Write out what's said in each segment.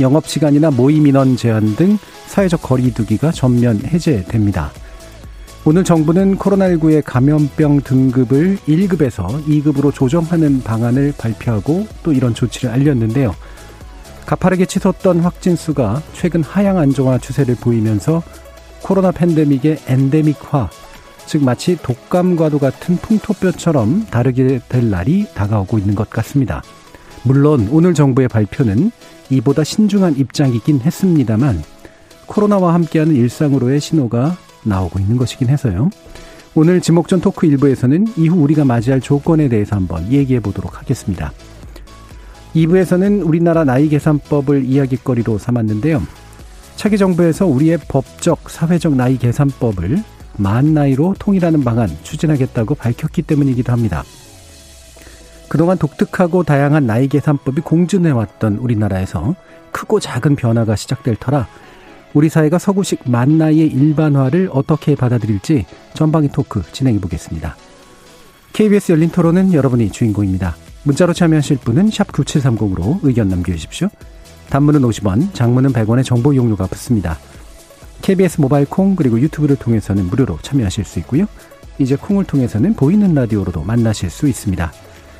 영업시간이나 모임 인원 제한 등 사회적 거리두기가 전면 해제됩니다. 오늘 정부는 코로나19의 감염병 등급을 1급에서 2급으로 조정하는 방안을 발표하고 또 이런 조치를 알렸는데요. 가파르게 치솟던 확진 수가 최근 하향 안정화 추세를 보이면서 코로나 팬데믹의 엔데믹화, 즉 마치 독감과도 같은 풍토뼈처럼 다르게 될 날이 다가오고 있는 것 같습니다. 물론 오늘 정부의 발표는 이보다 신중한 입장이긴 했습니다만 코로나와 함께하는 일상으로의 신호가 나오고 있는 것이긴 해서요. 오늘 지목전 토크 일부에서는 이후 우리가 맞이할 조건에 대해서 한번 얘기해 보도록 하겠습니다. 2부에서는 우리나라 나이 계산법을 이야기거리로 삼았는데요. 차기 정부에서 우리의 법적, 사회적 나이 계산법을 만 나이로 통일하는 방안 추진하겠다고 밝혔기 때문이기도 합니다. 그동안 독특하고 다양한 나이 계산법이 공존해왔던 우리나라에서 크고 작은 변화가 시작될 터라 우리 사회가 서구식 만 나이의 일반화를 어떻게 받아들일지 전방위 토크 진행해 보겠습니다. KBS 열린 토론은 여러분이 주인공입니다. 문자로 참여하실 분은 9730으로 의견 남겨주십시오. 단문은 50원, 장문은 100원의 정보 이용료가 붙습니다. KBS 모바일 콩 그리고 유튜브를 통해서는 무료로 참여하실 수 있고요. 이제 콩을 통해서는 보이는 라디오로도 만나실 수 있습니다.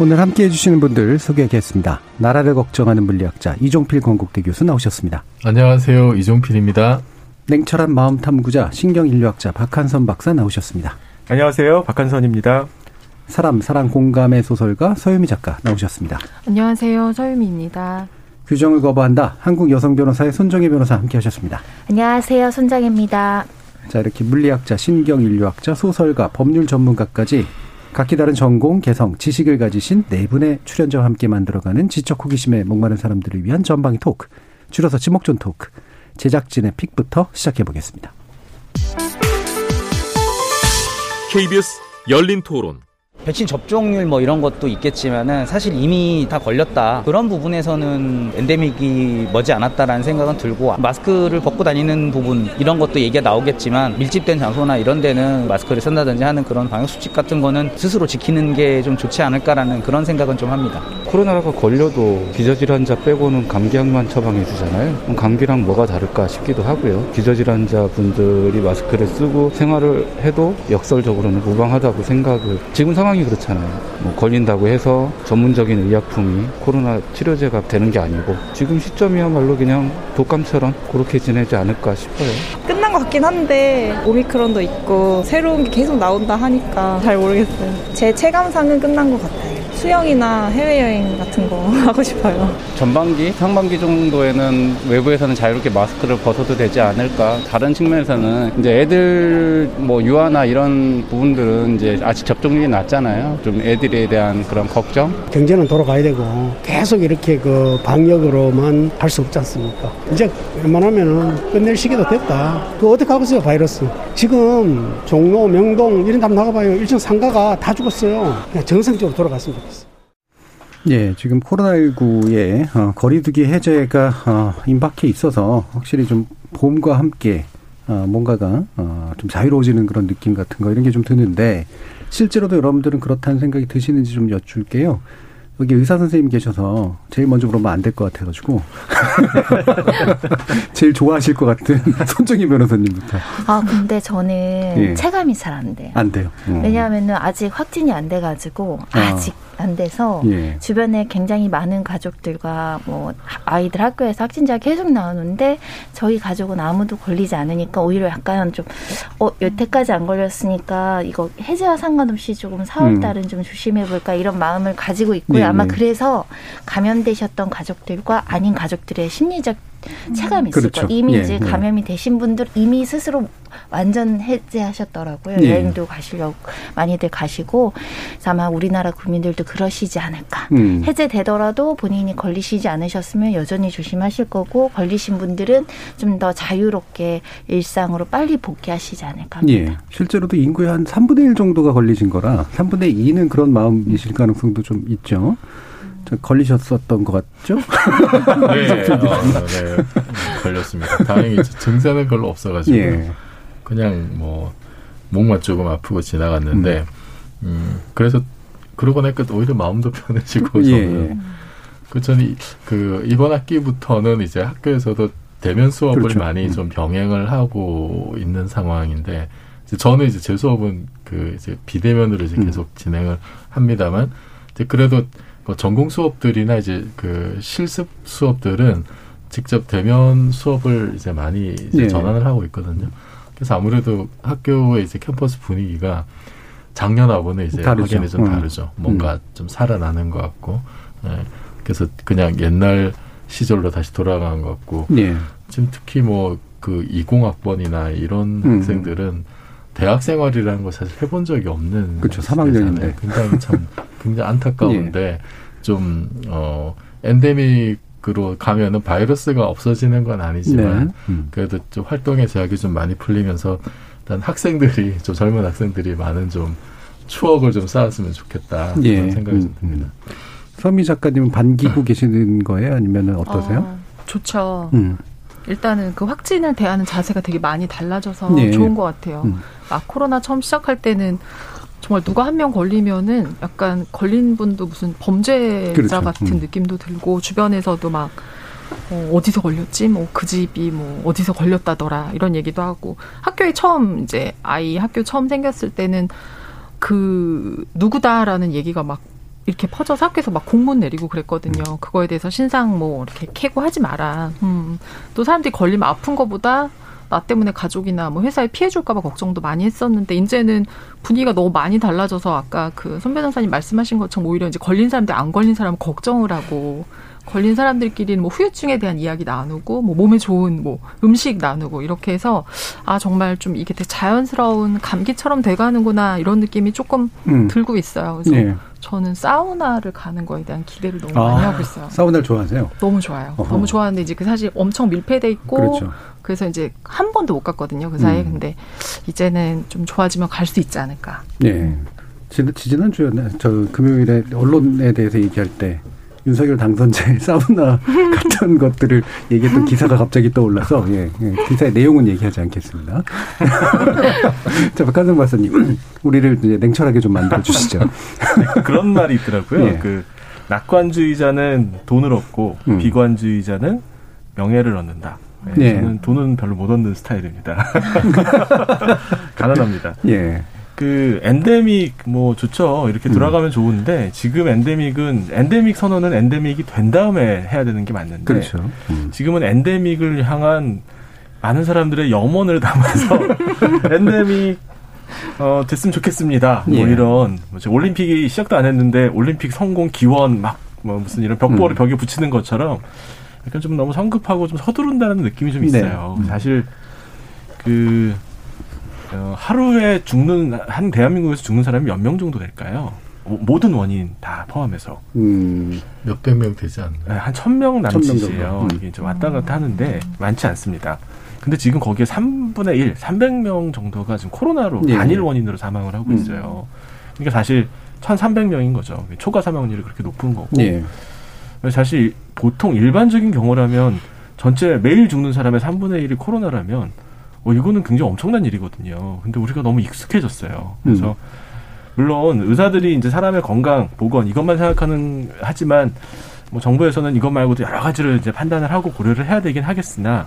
오늘 함께 해주시는 분들 소개하겠습니다. 나라를 걱정하는 물리학자 이종필 건국대 교수 나오셨습니다. 안녕하세요. 이종필입니다. 냉철한 마음 탐구자 신경인류학자 박한선 박사 나오셨습니다. 안녕하세요. 박한선입니다. 사람, 사랑, 공감의 소설가 서유미 작가 나오셨습니다. 안녕하세요. 서유미입니다. 규정을 거부한다. 한국 여성 변호사의 손정혜 변호사 함께 하셨습니다. 안녕하세요. 손정혜입니다. 자, 이렇게 물리학자, 신경인류학자, 소설가, 법률 전문가까지 각기 다른 전공, 개성, 지식을 가지신 네 분의 출연자와 함께 만들어가는 지적 호기심에 목마른 사람들을 위한 전방위 토크, 줄여서 지목전 토크, 제작진의 픽부터 시작해 보겠습니다. KBS 열린 토론. 백신 접종률 뭐 이런 것도 있겠지만은 사실 이미 다 걸렸다. 그런 부분에서는 엔데믹이 머지 않았다라는 생각은 들고 마스크를 벗고 다니는 부분 이런 것도 얘기가 나오겠지만 밀집된 장소나 이런 데는 마스크를 쓴다든지 하는 그런 방역 수칙 같은 거는 스스로 지키는 게 좀 좋지 않을까라는 그런 생각은 좀 합니다. 코로나가 걸려도 기저질환자 빼고는 감기약만 처방해 주잖아요. 감기랑 뭐가 다를까 싶기도 하고요. 기저질환자 분들이 마스크를 쓰고 생활을 해도 역설적으로는 무방하다고 생각을 지금 상황 이 그렇잖아요. 뭐 걸린다고 해서 전문적인 의약품이 코로나 치료제가 되는 게 아니고 지금 시점이야말로 그냥 독감처럼 그렇게 지내지 않을까 싶어요. 끝난 것 같긴 한데 오미크론도 있고 새로운 게 계속 나온다 하니까 잘 모르겠어요. 제 체감상은 끝난 것 같아요. 수영이나 해외여행 같은 거 하고 싶어요. 전반기, 상반기 정도에는 외부에서는 자유롭게 마스크를 벗어도 되지 않을까. 다른 측면에서는 이제 애들 뭐 유아나 이런 부분들은 이제 아직 접종률이 낮잖아요. 좀 애들에 대한 그런 걱정. 경제는 돌아가야 되고 계속 이렇게 그 방역으로만 할 수 없지 않습니까? 이제 웬만하면은 끝낼 시기도 됐다. 그 어떻게 하고 있어요, 바이러스? 지금 종로, 명동 이런 데 한번 나가봐요. 일정 상가가 다 죽었어요. 그냥 정상적으로 돌아갔으면 좋겠어요. 예, 지금 코로나19의 어, 거리두기 해제가 어, 임박해 있어서 확실히 좀 봄과 함께 어, 뭔가가 어, 좀 자유로워지는 그런 느낌 같은 거 이런 게 좀 드는데 실제로도 여러분들은 그렇다는 생각이 드시는지 좀 여쭐게요. 여기 의사 선생님 계셔서 제일 먼저 물어보면 안 될 것 같아가지고 제일 좋아하실 것 같은 손정희 변호사님부터. 아 근데 저는 예. 체감이 잘 안 돼요. 안 돼요. 음. 왜냐하면은 아직 확진이 안 돼가지고 아. 아직 안 돼서 예. 주변에 굉장히 많은 가족들과 뭐 아이들 학교에서 확진자가 계속 나오는데 저희 가족은 아무도 걸리지 않으니까 오히려 약간 좀 어, 여태까지 안 걸렸으니까 이거 해제와 상관없이 조금 4월 달은 좀 조심해 볼까 이런 마음을 가지고 있고요. 네, 아마 네. 그래서 감염되셨던 가족들과 아닌 가족들의 심리적 체감이 있을 그렇죠. 거예요. 이미 예, 이제 예. 감염이 되신 분들 이미 스스로 완전 해제하셨더라고요. 예. 여행도 가시려고 많이들 가시고 아마 우리나라 국민들도 그러시지 않을까. 음. 해제되더라도 본인이 걸리시지 않으셨으면 여전히 조심하실 거고 걸리신 분들은 좀 더 자유롭게 일상으로 빨리 복귀하시지 않을까 합니다. 예. 실제로도 인구의 한 3분의 1 정도가 걸리신 거라 3분의 2는 그런 마음이실 가능성도 좀 있죠. 저 걸리셨었던 것 같죠? 네, 어, 네, 걸렸습니다. 다행히 증세는 별로 없어가지고 예. 그냥 뭐 목만 조금 아프고 지나갔는데 음, 그래서 그러고 나니까 오히려 마음도 편해지고 예, 저는 예. 그 저는 이- 그 이번 학기부터는 이제 학교에서도 대면 수업을 그렇죠. 많이 음. 좀 병행을 하고 있는 상황인데 이제 저는 이제 제 수업은 그 이제 비대면으로 이제 음. 계속 진행을 합니다만 이제 그래도 그 전공 수업들이나 이제 그 실습 수업들은 직접 대면 수업을 이제 많이 이제 예. 전환을 하고 있거든요. 그래서 아무래도 학교의 이제 캠퍼스 분위기가 작년하고는 이제 다르죠. 확연히 좀 음. 다르죠. 뭔가 좀 살아나는 것 같고, 예. 그래서 그냥 옛날 시절로 다시 돌아가는 것 같고, 예. 지금 특히 뭐 그 20학번이나 이런 음. 학생들은 대학 생활이라는 걸 사실 해본 적이 없는 그렇죠. 시대잖아요. 3학년인데. 굉장히 참 굉장히 안타까운데 좀어 엔데믹으로 가면은 바이러스가 없어지는 건 아니지만 네. 음. 그래도 좀 활동의 제약이 좀 많이 풀리면서 일단 학생들이 좀 젊은 학생들이 많은 좀 추억을 좀 쌓았으면 좋겠다 예. 그런 생각이 좀 음, 듭니다. 서미 작가님은 반기고 계시는 거예요? 아니면 어떠세요? 어, 좋죠. 음. 일단은 그 확진을 대하는 자세가 되게 많이 달라져서 예. 좋은 것 같아요. 음. 막 코로나 처음 시작할 때는 정말 누가 한 명 걸리면은 약간 걸린 분도 무슨 범죄자 그렇죠. 같은 음. 느낌도 들고 주변에서도 막 어, 어디서 걸렸지? 뭐 그 집이 뭐 어디서 걸렸다더라 이런 얘기도 하고 학교에 처음 이제 아이 학교 처음 생겼을 때는 그 누구다라는 얘기가 막 이렇게 퍼져서 학교에서 막 공문 내리고 그랬거든요. 그거에 대해서 신상 뭐 이렇게 캐고 하지 마라. 음. 또 사람들이 걸리면 아픈 거보다 나 때문에 가족이나 뭐 회사에 피해 줄까봐 걱정도 많이 했었는데 이제는 분위기가 너무 많이 달라져서 아까 그손 변호사님 말씀하신 것처럼 오히려 이제 걸린 사람들 안 걸린 사람 걱정을 하고 걸린 사람들끼리는 뭐 후유증에 대한 이야기 나누고 뭐 몸에 좋은 뭐 음식 나누고 이렇게 해서 아 정말 좀 이게 되게 자연스러운 감기처럼 돼가는구나 이런 느낌이 조금 음. 들고 있어요. 그래서 예. 저는 사우나를 가는 거에 대한 기대를 너무 아, 많이 하고 있어요. 사우나를 좋아하세요? 너무 좋아요. 어허. 너무 좋아하는데 이제 그 사실 엄청 밀폐돼 있고 그렇죠. 래서 이제 한 번도 못 갔거든요. 그 사이에 음. 근데 이제는 좀 좋아지면 갈 수 있지 않을까. 예. 지난, 지난 주였나? 저 금요일에 언론에 대해서 얘기할 때 윤석열 당선자의 사우나 같은 것들을 얘기했던 기사가 갑자기 떠올라서 예, 예, 기사의 내용은 얘기하지 않겠습니다. 자, 박한성 박사님, 우리를 이제 냉철하게 좀 만들어 주시죠. 그런 말이 있더라고요. 예. 그 낙관주의자는 돈을 얻고 음. 비관주의자는 명예를 얻는다. 네, 예. 저는 돈은 별로 못 얻는 스타일입니다. 가난합니다. 예. 그 엔데믹 뭐 좋죠. 이렇게 돌아가면 좋은데 지금 엔데믹은 엔데믹 선언은 엔데믹이 된 다음에 해야 되는 게 맞는데 그렇죠. 음. 지금은 엔데믹을 향한 많은 사람들의 염원을 담아서 엔데믹 어, 됐으면 좋겠습니다. 뭐 예. 이런 뭐 지금 올림픽이 시작도 안 했는데 올림픽 성공 기원 막 뭐 무슨 이런 벽보를 음. 벽에 붙이는 것처럼 약간 좀 너무 성급하고 좀 서두른다는 느낌이 좀 네. 있어요. 음. 사실 그 어, 하루에 죽는 한 대한민국에서 죽는 사람이 몇 명 정도 될까요? 모- 모든 원인 다 포함해서 음. 몇백 명 되지 않나요? 네, 한천 명 남짓이에요. 음. 이게 이제 왔다 갔다 하는데 많지 않습니다. 근데 지금 거기에 3분의 1, 300명 정도가 지금 코로나로 예. 단일 원인으로 사망을 하고 음. 있어요. 그러니까 사실 1,300명인 거죠. 초과 사망률이 그렇게 높은 거고. 예. 사실 보통 일반적인 경우라면 전체 매일 죽는 사람의 3분의 1이 코로나라면 어, 이거는 굉장히 엄청난 일이거든요. 근데 우리가 너무 익숙해졌어요. 그래서 음. 물론 의사들이 이제 사람의 건강, 보건 이것만 생각하는 하지만 뭐 정부에서는 이것 말고도 여러 가지를 이제 판단을 하고 고려를 해야 되긴 하겠으나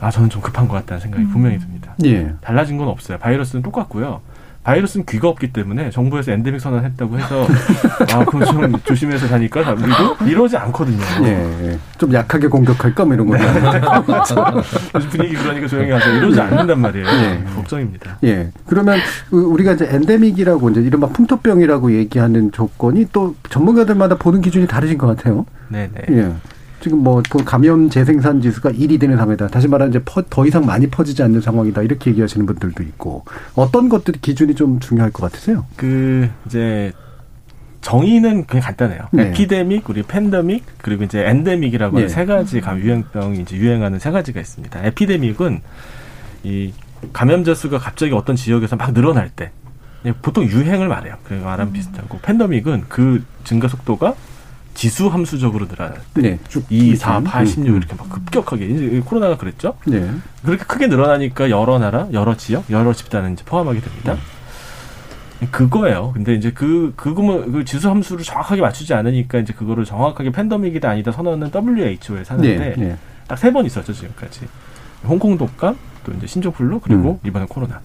아 저는 좀 급한 것 같다는 생각이 분명히 듭니다. 예. 달라진 건 없어요. 바이러스는 똑같고요. 바이러스는 귀가 없기 때문에 정부에서 엔데믹 선언했다고 해서 아 그럼 좀 조심해서 다니까 그리고 이러지 않거든요. 예, 예. 좀 약하게 공격할까 뭐 이런 거. 요즘 분위기 그러니까 조용히 하세요. 이러지 않는단 말이에요. 예. 걱정입니다. 예. 그러면 그 우리가 이제 엔데믹이라고 이제 이른바 풍토병이라고 얘기하는 조건이 또 전문가들마다 보는 기준이 다르신 것 같아요. 네 네. 예. 지금 뭐 감염 재생산 지수가 1이 되는 상황이다. 다시 말하면 이제 퍼, 더 이상 많이 퍼지지 않는 상황이다. 이렇게 얘기하시는 분들도 있고 어떤 것들이 기준이 좀 중요할 것 같으세요? 그 이제 정의는 그냥 간단해요. 네. 에피데믹, 우리 팬데믹, 그리고 이제 엔데믹이라고 하는 네. 세 가지 감 유행병이 이제 유행하는 세 가지가 있습니다. 에피데믹은 이 감염자 수가 갑자기 어떤 지역에서 막 늘어날 때 보통 유행을 말해요. 그 말하면 비슷하고 팬데믹은 그 증가 속도가 지수 함수적으로 늘어날 때 네. 쭉 2, 4, 8, 음, 16 이렇게 막 급격하게 이제 코로나가 그랬죠. 네. 그렇게 크게 늘어나니까 여러 나라, 여러 지역, 여러 집단을 이제 포함하게 됩니다. 그거예요. 근데 이제 그 그거면 그 지수 함수를 정확하게 맞추지 않으니까 이제 그거를 정확하게 팬데믹이다 아니다 선언은 WHO에 사는데 네, 네. 딱세 번 있었죠 지금까지. 홍콩 독감, 또 이제 신종플루 그리고 이번에 코로나.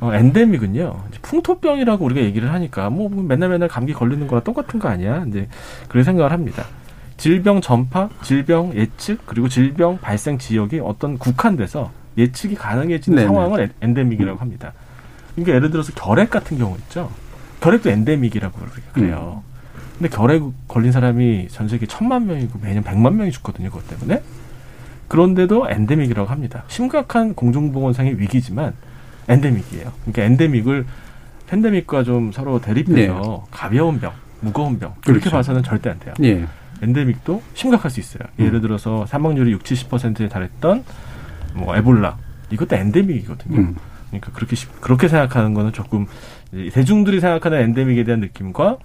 어, 엔데믹은요, 풍토병이라고 우리가 얘기를 하니까, 뭐, 맨날 맨날 감기 걸리는 거랑 똑같은 거 아니야? 이제, 그렇게 생각을 합니다. 질병 전파, 질병 예측, 그리고 질병 발생 지역이 어떤 국한돼서 예측이 가능해지는 네네. 상황을 엔- 엔데믹이라고 합니다. 그러니까 예를 들어서 결핵 같은 경우 있죠. 결핵도 엔데믹이라고 그래요. 근데 결핵 걸린 사람이 전 세계 천만 명이고 매년 백만 명이 죽거든요. 그것 때문에. 그런데도 엔데믹이라고 합니다. 심각한 공중보건상의 위기지만 엔데믹이에요. 그러니까 엔데믹을 팬데믹과 좀 서로 대립해서 가벼운 병, 무거운 병 그렇게 그렇죠. 봐서는 절대 안 돼요. 예. 엔데믹도 심각할 수 있어요. 예를 들어서 사망률이 6, 70%에 달했던 뭐 에볼라 이것도 엔데믹이거든요. 음. 그러니까 그렇게 쉽- 그렇게 생각하는 거는 조금 이 대중들이 생각하는 엔데믹에 대한 느낌과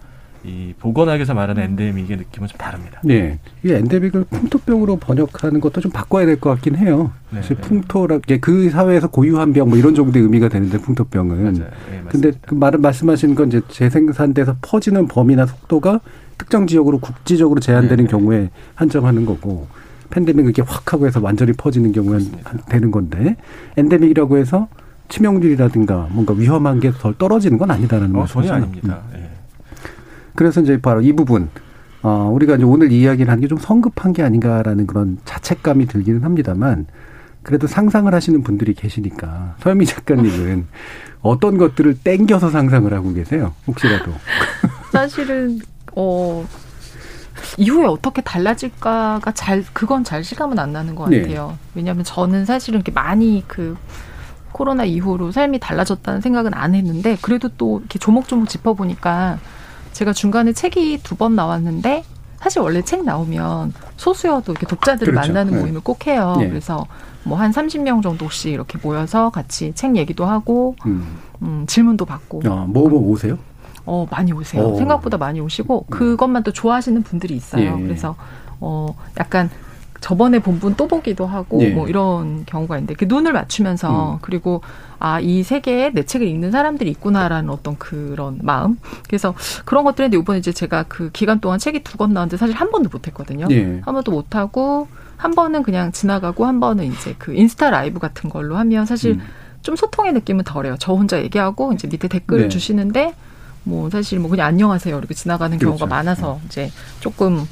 이 보건학에서 말하는 엔데믹의 느낌은 좀 다릅니다. 네. 이 엔데믹을 풍토병으로 번역하는 것도 좀 바꿔야 될 것 같긴 해요. 네, 사실 네. 풍토라 그 사회에서 고유한 병 뭐 이런 정도의 의미가 되는데 풍토병은. 맞아요. 예, 맞습니다. 근데 그 말, 말씀하신 건 이제 재생산돼서 퍼지는 범위나 속도가 특정 지역으로 국지적으로 제한되는 네, 네. 경우에 한정하는 거고 팬데믹 이렇게 확 하고 해서 완전히 퍼지는 경우에 되는 건데 엔데믹이라고 해서 치명률이라든가 뭔가 위험한 게 덜 떨어지는 건 아니다라는 어, 말씀이죠. 전혀 아닙니다. 음. 예. 그래서 이제 바로 이 부분 어, 우리가 이제 오늘 이야기를 하는 게좀 성급한 게 아닌가라는 그런 자책감이 들기는 합니다만 그래도 상상을 하시는 분들이 계시니까 서현미 작가님은 어떤 것들을 땡겨서 상상을 하고 계세요? 혹시라도. 사실은 어 이후에 어떻게 달라질까가 잘 그건 잘 실감은 안 나는 것 네. 같아요. 왜냐하면 저는 사실은 이렇게 많이 그 코로나 이후로 삶이 달라졌다는 생각은 안 했는데 그래도 또 이렇게 조목조목 짚어보니까 제가 중간에 책이 두 번 나왔는데 사실 원래 책 나오면 소수여도 이렇게 독자들을 그렇죠. 만나는 네. 모임을 꼭 해요. 네. 그래서 뭐 한 30명 정도씩 이렇게 모여서 같이 책 얘기도 하고 음. 음, 질문도 받고 어, 뭐, 뭐 오세요? 어, 많이 오세요. 오. 생각보다 많이 오시고, 그것만 또 좋아하시는 분들이 있어요. 예. 그래서, 어, 약간, 저번에 본분 또 보기도 하고, 예. 뭐 이런 경우가 있는데, 그 눈을 맞추면서, 음. 그리고, 아, 이 세계에 내 책을 읽는 사람들이 있구나라는 어떤 그런 마음. 그래서 그런 것들인데, 이번에 이제 제가 그 기간 동안 책이 두 권 나왔는데, 사실 한 번도 못 했거든요. 예. 한 번도 못 하고, 한 번은 그냥 지나가고, 한 번은 이제 그 인스타 라이브 같은 걸로 하면 사실 음. 좀 소통의 느낌은 덜해요. 저 혼자 얘기하고 이제 밑에 댓글 네. 주시는데 뭐 사실 뭐 그냥 안녕하세요 이렇게 지나가는 그렇죠. 경우가 많아서 이제 조금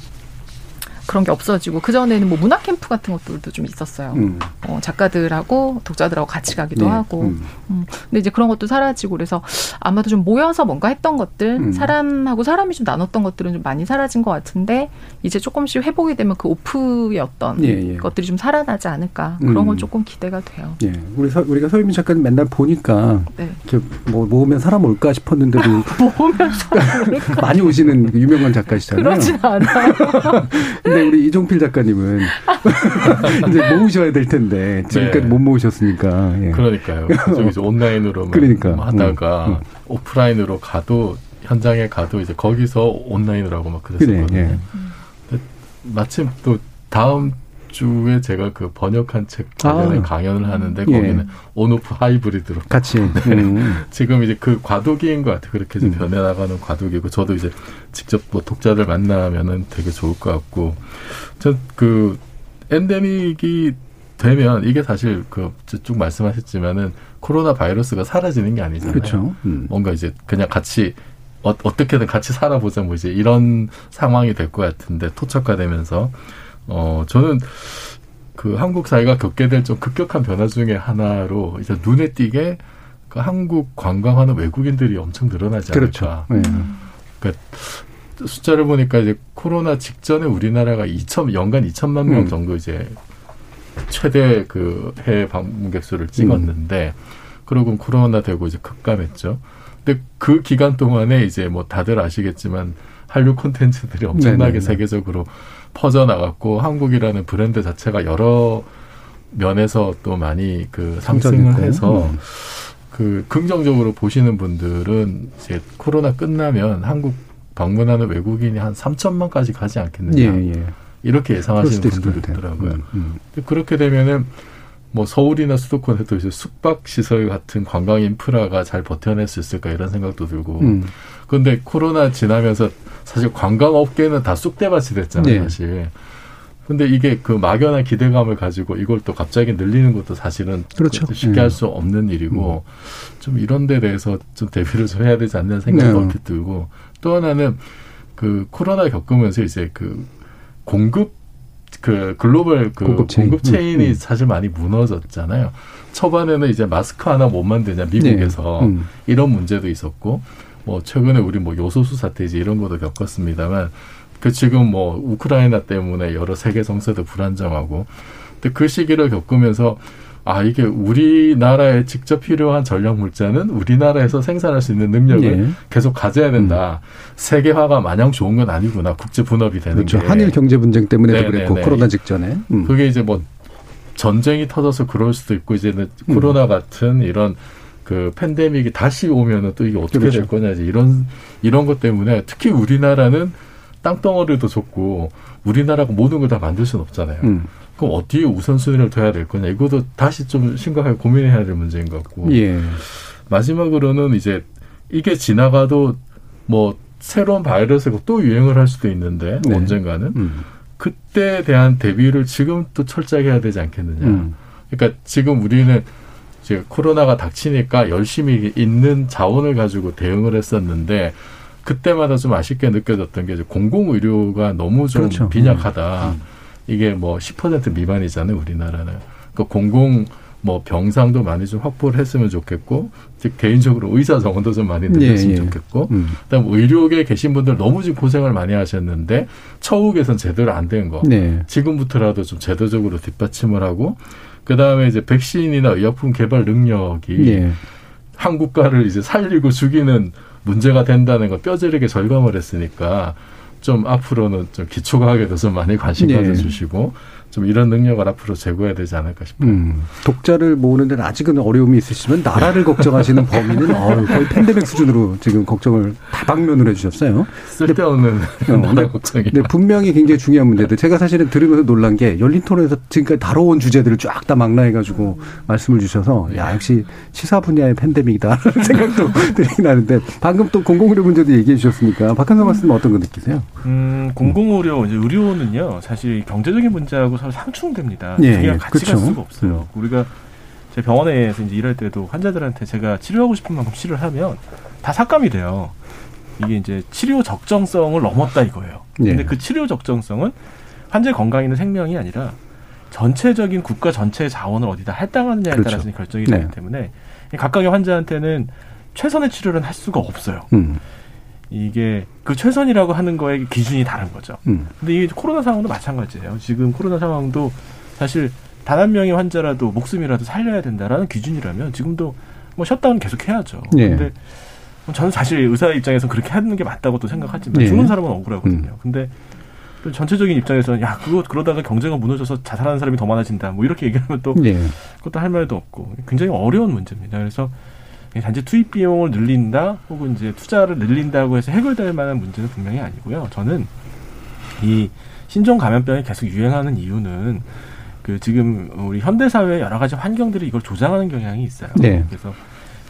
그런 게 없어지고 그 전에는 뭐 문화 캠프 같은 것들도 좀 있었어요. 음. 어, 작가들하고 독자들하고 같이 가기도 네. 하고. 음. 음. 근데 이제 그런 것도 사라지고 그래서 아마도 좀 모여서 뭔가 했던 것들, 음. 사람하고 사람이 좀 나눴던 것들은 좀 많이 사라진 것 같은데 이제 조금씩 회복이 되면 그 오프의 어떤 예, 예. 것들이 좀 살아나지 않을까 그런 음. 건 조금 기대가 돼요. 예. 우리 서, 우리가 서유민 작가님 맨날 보니까 네. 이렇게 뭐 모으면 사람 올까 싶었는데도 모으면 많이 오시는 그 유명한 작가시잖아요. 그러진 않아요. 근데 우리 이종필 작가님은 이제 모으셔야 될 텐데 지금까지 네. 못 모으셨으니까. 예. 그러니까요. 저기 이제 온라인으로만 그러니까. 하다가 음, 음. 오프라인으로 가도 현장에 가도 이제 거기서 온라인으로 하고 막 그래, 그랬었거든요. 예. 근데 마침 또 다음 주에 제가 그 번역한 책 관련해 아. 강연을 하는데 예. 거기는 온오프 하이브리드로 같이. 음. 지금 이제 그 과도기인 것 같아요. 그렇게 좀 음. 변해 나가는 과도기고 저도 이제 직접 뭐 독자들 만나면은 되게 좋을 것 같고 전그 엔데믹이 되면 이게 사실 그 쭉 말씀하셨지만은 코로나 바이러스가 사라지는 게 아니잖아요. 그렇죠. 음. 뭔가 이제 그냥 같이 어, 어떻게든 같이 살아보자 뭐 이제 이런 상황이 될 것 같은데 토착화되면서 어 저는 그 한국 사회가 겪게 될 좀 급격한 변화 중에 하나로 이제 눈에 띄게 그 한국 관광하는 외국인들이 엄청 늘어나지 않을까. 그렇죠. 네. 그러니까 숫자를 보니까 이제 코로나 직전에 우리나라가 2천 연간 2천만 명 음. 정도 이제 최대 그 해외 방문객 수를 찍었는데 그러고 코로나 되고 이제 급감했죠. 근데 그 기간 동안에 이제 뭐 다들 아시겠지만 한류 콘텐츠들이 엄청나게 네네네. 세계적으로 퍼져 나갔고 한국이라는 브랜드 자체가 여러 면에서 또 많이 그 상승을. 해서 음. 그 긍정적으로 보시는 분들은 이제 코로나 끝나면 한국 방문하는 외국인이 한 3천만까지 가지 않겠느냐. 예, 예. 이렇게 예상하시는 분들도. 있더라고요. 음, 음. 그렇게 되면은 뭐 서울이나 수도권에도 이제 숙박 시설 같은 관광 인프라가 잘 버텨낼 수 있을까 이런 생각도 들고. 음. 근데 코로나 지나면서 사실 관광 업계는 다 쑥대밭이 됐잖아요, 네. 사실. 근데 이게 그 막연한 기대감을 가지고 이걸 또 갑자기 늘리는 것도 사실은 그렇죠. 쉽게 네. 할수 없는 일이고 좀 이런 데 대해서 좀 대비를 좀 해야 되지 않는 생각도 네. 얼핏 들고 또 하나는 그 코로나 겪으면서 이제 그 공급 그 글로벌 그 공급 체인. 공급 체인이 음, 음. 사실 많이 무너졌잖아요. 초반에는 이제 마스크 하나 못 만드냐 미국에서 네. 음. 이런 문제도 있었고 뭐 최근에 우리 뭐 요소수 사태지 이런 것도 겪었습니다만 그 지금 뭐 우크라이나 때문에 여러 세계 정세도 불안정하고 근데 그 시기를 겪으면서 아 이게 우리나라에 직접 필요한 전략 물자는 우리나라에서 생산할 수 있는 능력을 예. 계속 가져야 된다. 세계화가 마냥 좋은 건 아니구나. 국제 분업이 되는 그렇죠. 게. 한일 경제 분쟁 때문에도 네, 그랬고 네, 네. 코로나 직전에. 음. 그게 이제 뭐 전쟁이 터져서 그럴 수도 있고 이제는 음. 코로나 같은 이런 그 팬데믹이 다시 오면은 또 이게 어떻게 그렇죠. 될 거냐 이제 이런 이런 것 때문에 특히 우리나라는 땅덩어리도 좁고 우리나라가 모든 걸 다 만들 수는 없잖아요. 음. 그럼 어디에 우선순위를 둬야 될 거냐 이것도 다시 좀 심각하게 고민해야 될 문제인 것 같고 예. 마지막으로는 이제 이게 지나가도 뭐 새로운 바이러스가 또 유행을 할 수도 있는데 네. 언젠가는 음. 그때에 대한 대비를 지금 또 철저하게 해야 되지 않겠느냐. 음. 그러니까 지금 우리는 이제 코로나가 닥치니까 열심히 있는 자원을 가지고 대응을 했었는데 그때마다 좀 아쉽게 느껴졌던 게 공공의료가 너무 좀 그렇죠. 빈약하다. 이게 뭐 10% 미만이잖아요, 우리나라는. 그 공공 뭐 병상도 많이 좀 확보를 했으면 좋겠고, 즉 개인적으로 의사 정원도 좀 많이 늘렸으면 예, 예. 좋겠고, 음. 그다음 의료계에 계신 분들 너무 지금 고생을 많이 하셨는데 처우 개선 제대로 안 된 거. 네. 지금부터라도 좀 제도적으로 뒷받침을 하고 그다음에 이제 백신이나 의약품 개발 능력이 예. 한국가를 이제 살리고 죽이는 문제가 된다는 걸 뼈저리게 절감을 했으니까 좀 앞으로는 좀 기초과학에도 좀 많이 관심 네. 가져주시고 좀 이런 능력을 앞으로 제고해야 되지 않을까 싶어요. 음, 독자를 모으는 데는 아직은 어려움이 있으시면 나라를 걱정하시는 범위는 어우, 거의 팬데믹 수준으로 지금 걱정을 다방면으로 해주셨어요. 쓸데없는 어, 나라 네. 걱정이. 네, 분명히 굉장히 중요한 문제들. 제가 사실은 들으면서 놀란 게 열린 토론에서 지금까지 다뤄온 주제들을 쫙 다 망라해가지고 말씀을 주셔서 야 역시 시사 분야의 팬데믹이다라는 생각도 들긴 하는데 방금 또 공공의료 문제도 얘기해 주셨으니까 박한성 말씀 어떤 거 느끼세요? 음, 공공의료, 이제 의료는요, 사실 경제적인 문제하고 서로 상충됩니다. 예, 두 개가 예, 같이 갈 그렇죠. 수가 없어요. 우리가 제 병원에서 이제 일할 때도 환자들한테 제가 치료하고 싶은 만큼 치료를 하면 다 삭감이 돼요. 이게 이제 치료 적정성을 넘었다 이거예요. 예. 근데 그 치료 적정성은 환자의 건강이나 생명이 아니라 전체적인 국가 전체의 자원을 어디다 할당하느냐에 그렇죠. 따라서 결정이 되기 네. 때문에 각각의 환자한테는 최선의 치료를 할 수가 없어요. 음, 이게 그 최선이라고 하는 거에 기준이 다른 거죠. 음. 근데 이게 코로나 상황도 마찬가지예요. 지금 코로나 상황도 사실 단 한 명의 환자라도 목숨이라도 살려야 된다라는 기준이라면 지금도 뭐 셧다운 계속 해야죠. 예. 근데 저는 사실 의사 입장에서 그렇게 하는 게 맞다고 또 생각하지만 예. 죽는 사람은 억울하거든요. 근데 또 전체적인 입장에서는 야 그거 그러다가 경제가 무너져서 자살하는 사람이 더 많아진다. 뭐 이렇게 얘기하면 또 예. 그것도 할 말도 없고 굉장히 어려운 문제입니다. 그래서 단지 투입 비용을 늘린다 혹은 이제 투자를 늘린다고 해서 해결될 만한 문제는 분명히 아니고요. 저는 이 신종 감염병이 계속 유행하는 이유는 그 지금 우리 현대 사회의 여러 가지 환경들이 이걸 조장하는 경향이 있어요. 네. 그래서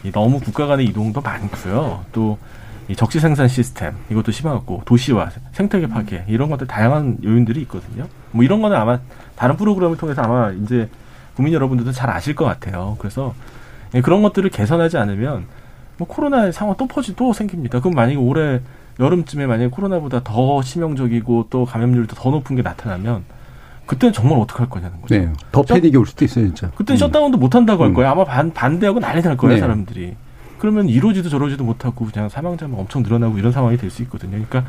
이 너무 국가 간의 이동도 많고요. 또이 적시 생산 시스템 이것도 심하고 도시화, 생태계 파괴 이런 것들 다양한 요인들이 있거든요. 뭐 이런 거는 아마 다른 프로그램을 통해서 아마 이제 국민 여러분들도 잘 아실 것 같아요. 그래서 예, 그런 것들을 개선하지 않으면 뭐 코로나 상황 또 퍼지 또 생깁니다. 그럼 만약에 올해 여름쯤에 만약에 코로나보다 더 치명적이고 또 감염률도 더 높은 게 나타나면 그때는 정말 어떡할 거냐는 거죠. 네. 더 패닉이 올 수도 있어요, 진짜. 그때는 음. 셧다운도 못 한다고 할 음. 거예요. 아마 반, 반대하고 난리 날 거예요, 네. 사람들이. 그러면 이러지도 저러지도 못하고 그냥 사망자만 엄청 늘어나고 이런 상황이 될 수 있거든요. 그러니까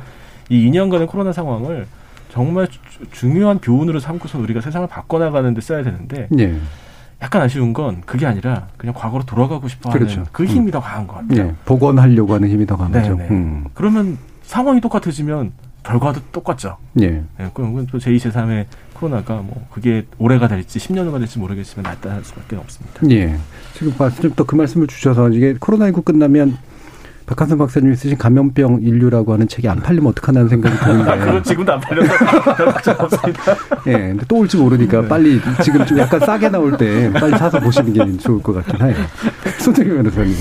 이 2년간의 코로나 상황을 정말 주- 중요한 교훈으로 삼고서 우리가 세상을 바꿔나가는 데 써야 되는데 예. 약간 아쉬운 건 그게 아니라 그냥 과거로 돌아가고 싶어 하는 그렇죠. 그 힘이 더 강한 것 같아요. 예. 복원하려고 하는 힘이 더 강하죠. 네네. 음. 그러면 상황이 똑같아지면 결과도 똑같죠. 예. 예, 그건 또 제2, 제3의 코로나가 뭐 그게 올해가 될지 10년 후가 될지 모르겠지만 나타날 수밖에 없습니다. 예. 지금 말씀 또그 말씀을 주셔서 이게 코로나19 끝나면 박한선 박사님이 쓰신 감염병 인류라고 하는 책이 안 팔리면 어떡하나 생각이 드는데. 아, 그건 지금도 안 팔려서 없습니다. 예. 근데 또 올지 모르니까 빨리 지금 좀 약간 싸게 나올 때 빨리 사서 보시는 게 좋을 것 같긴 해요. 손정희 변호사님.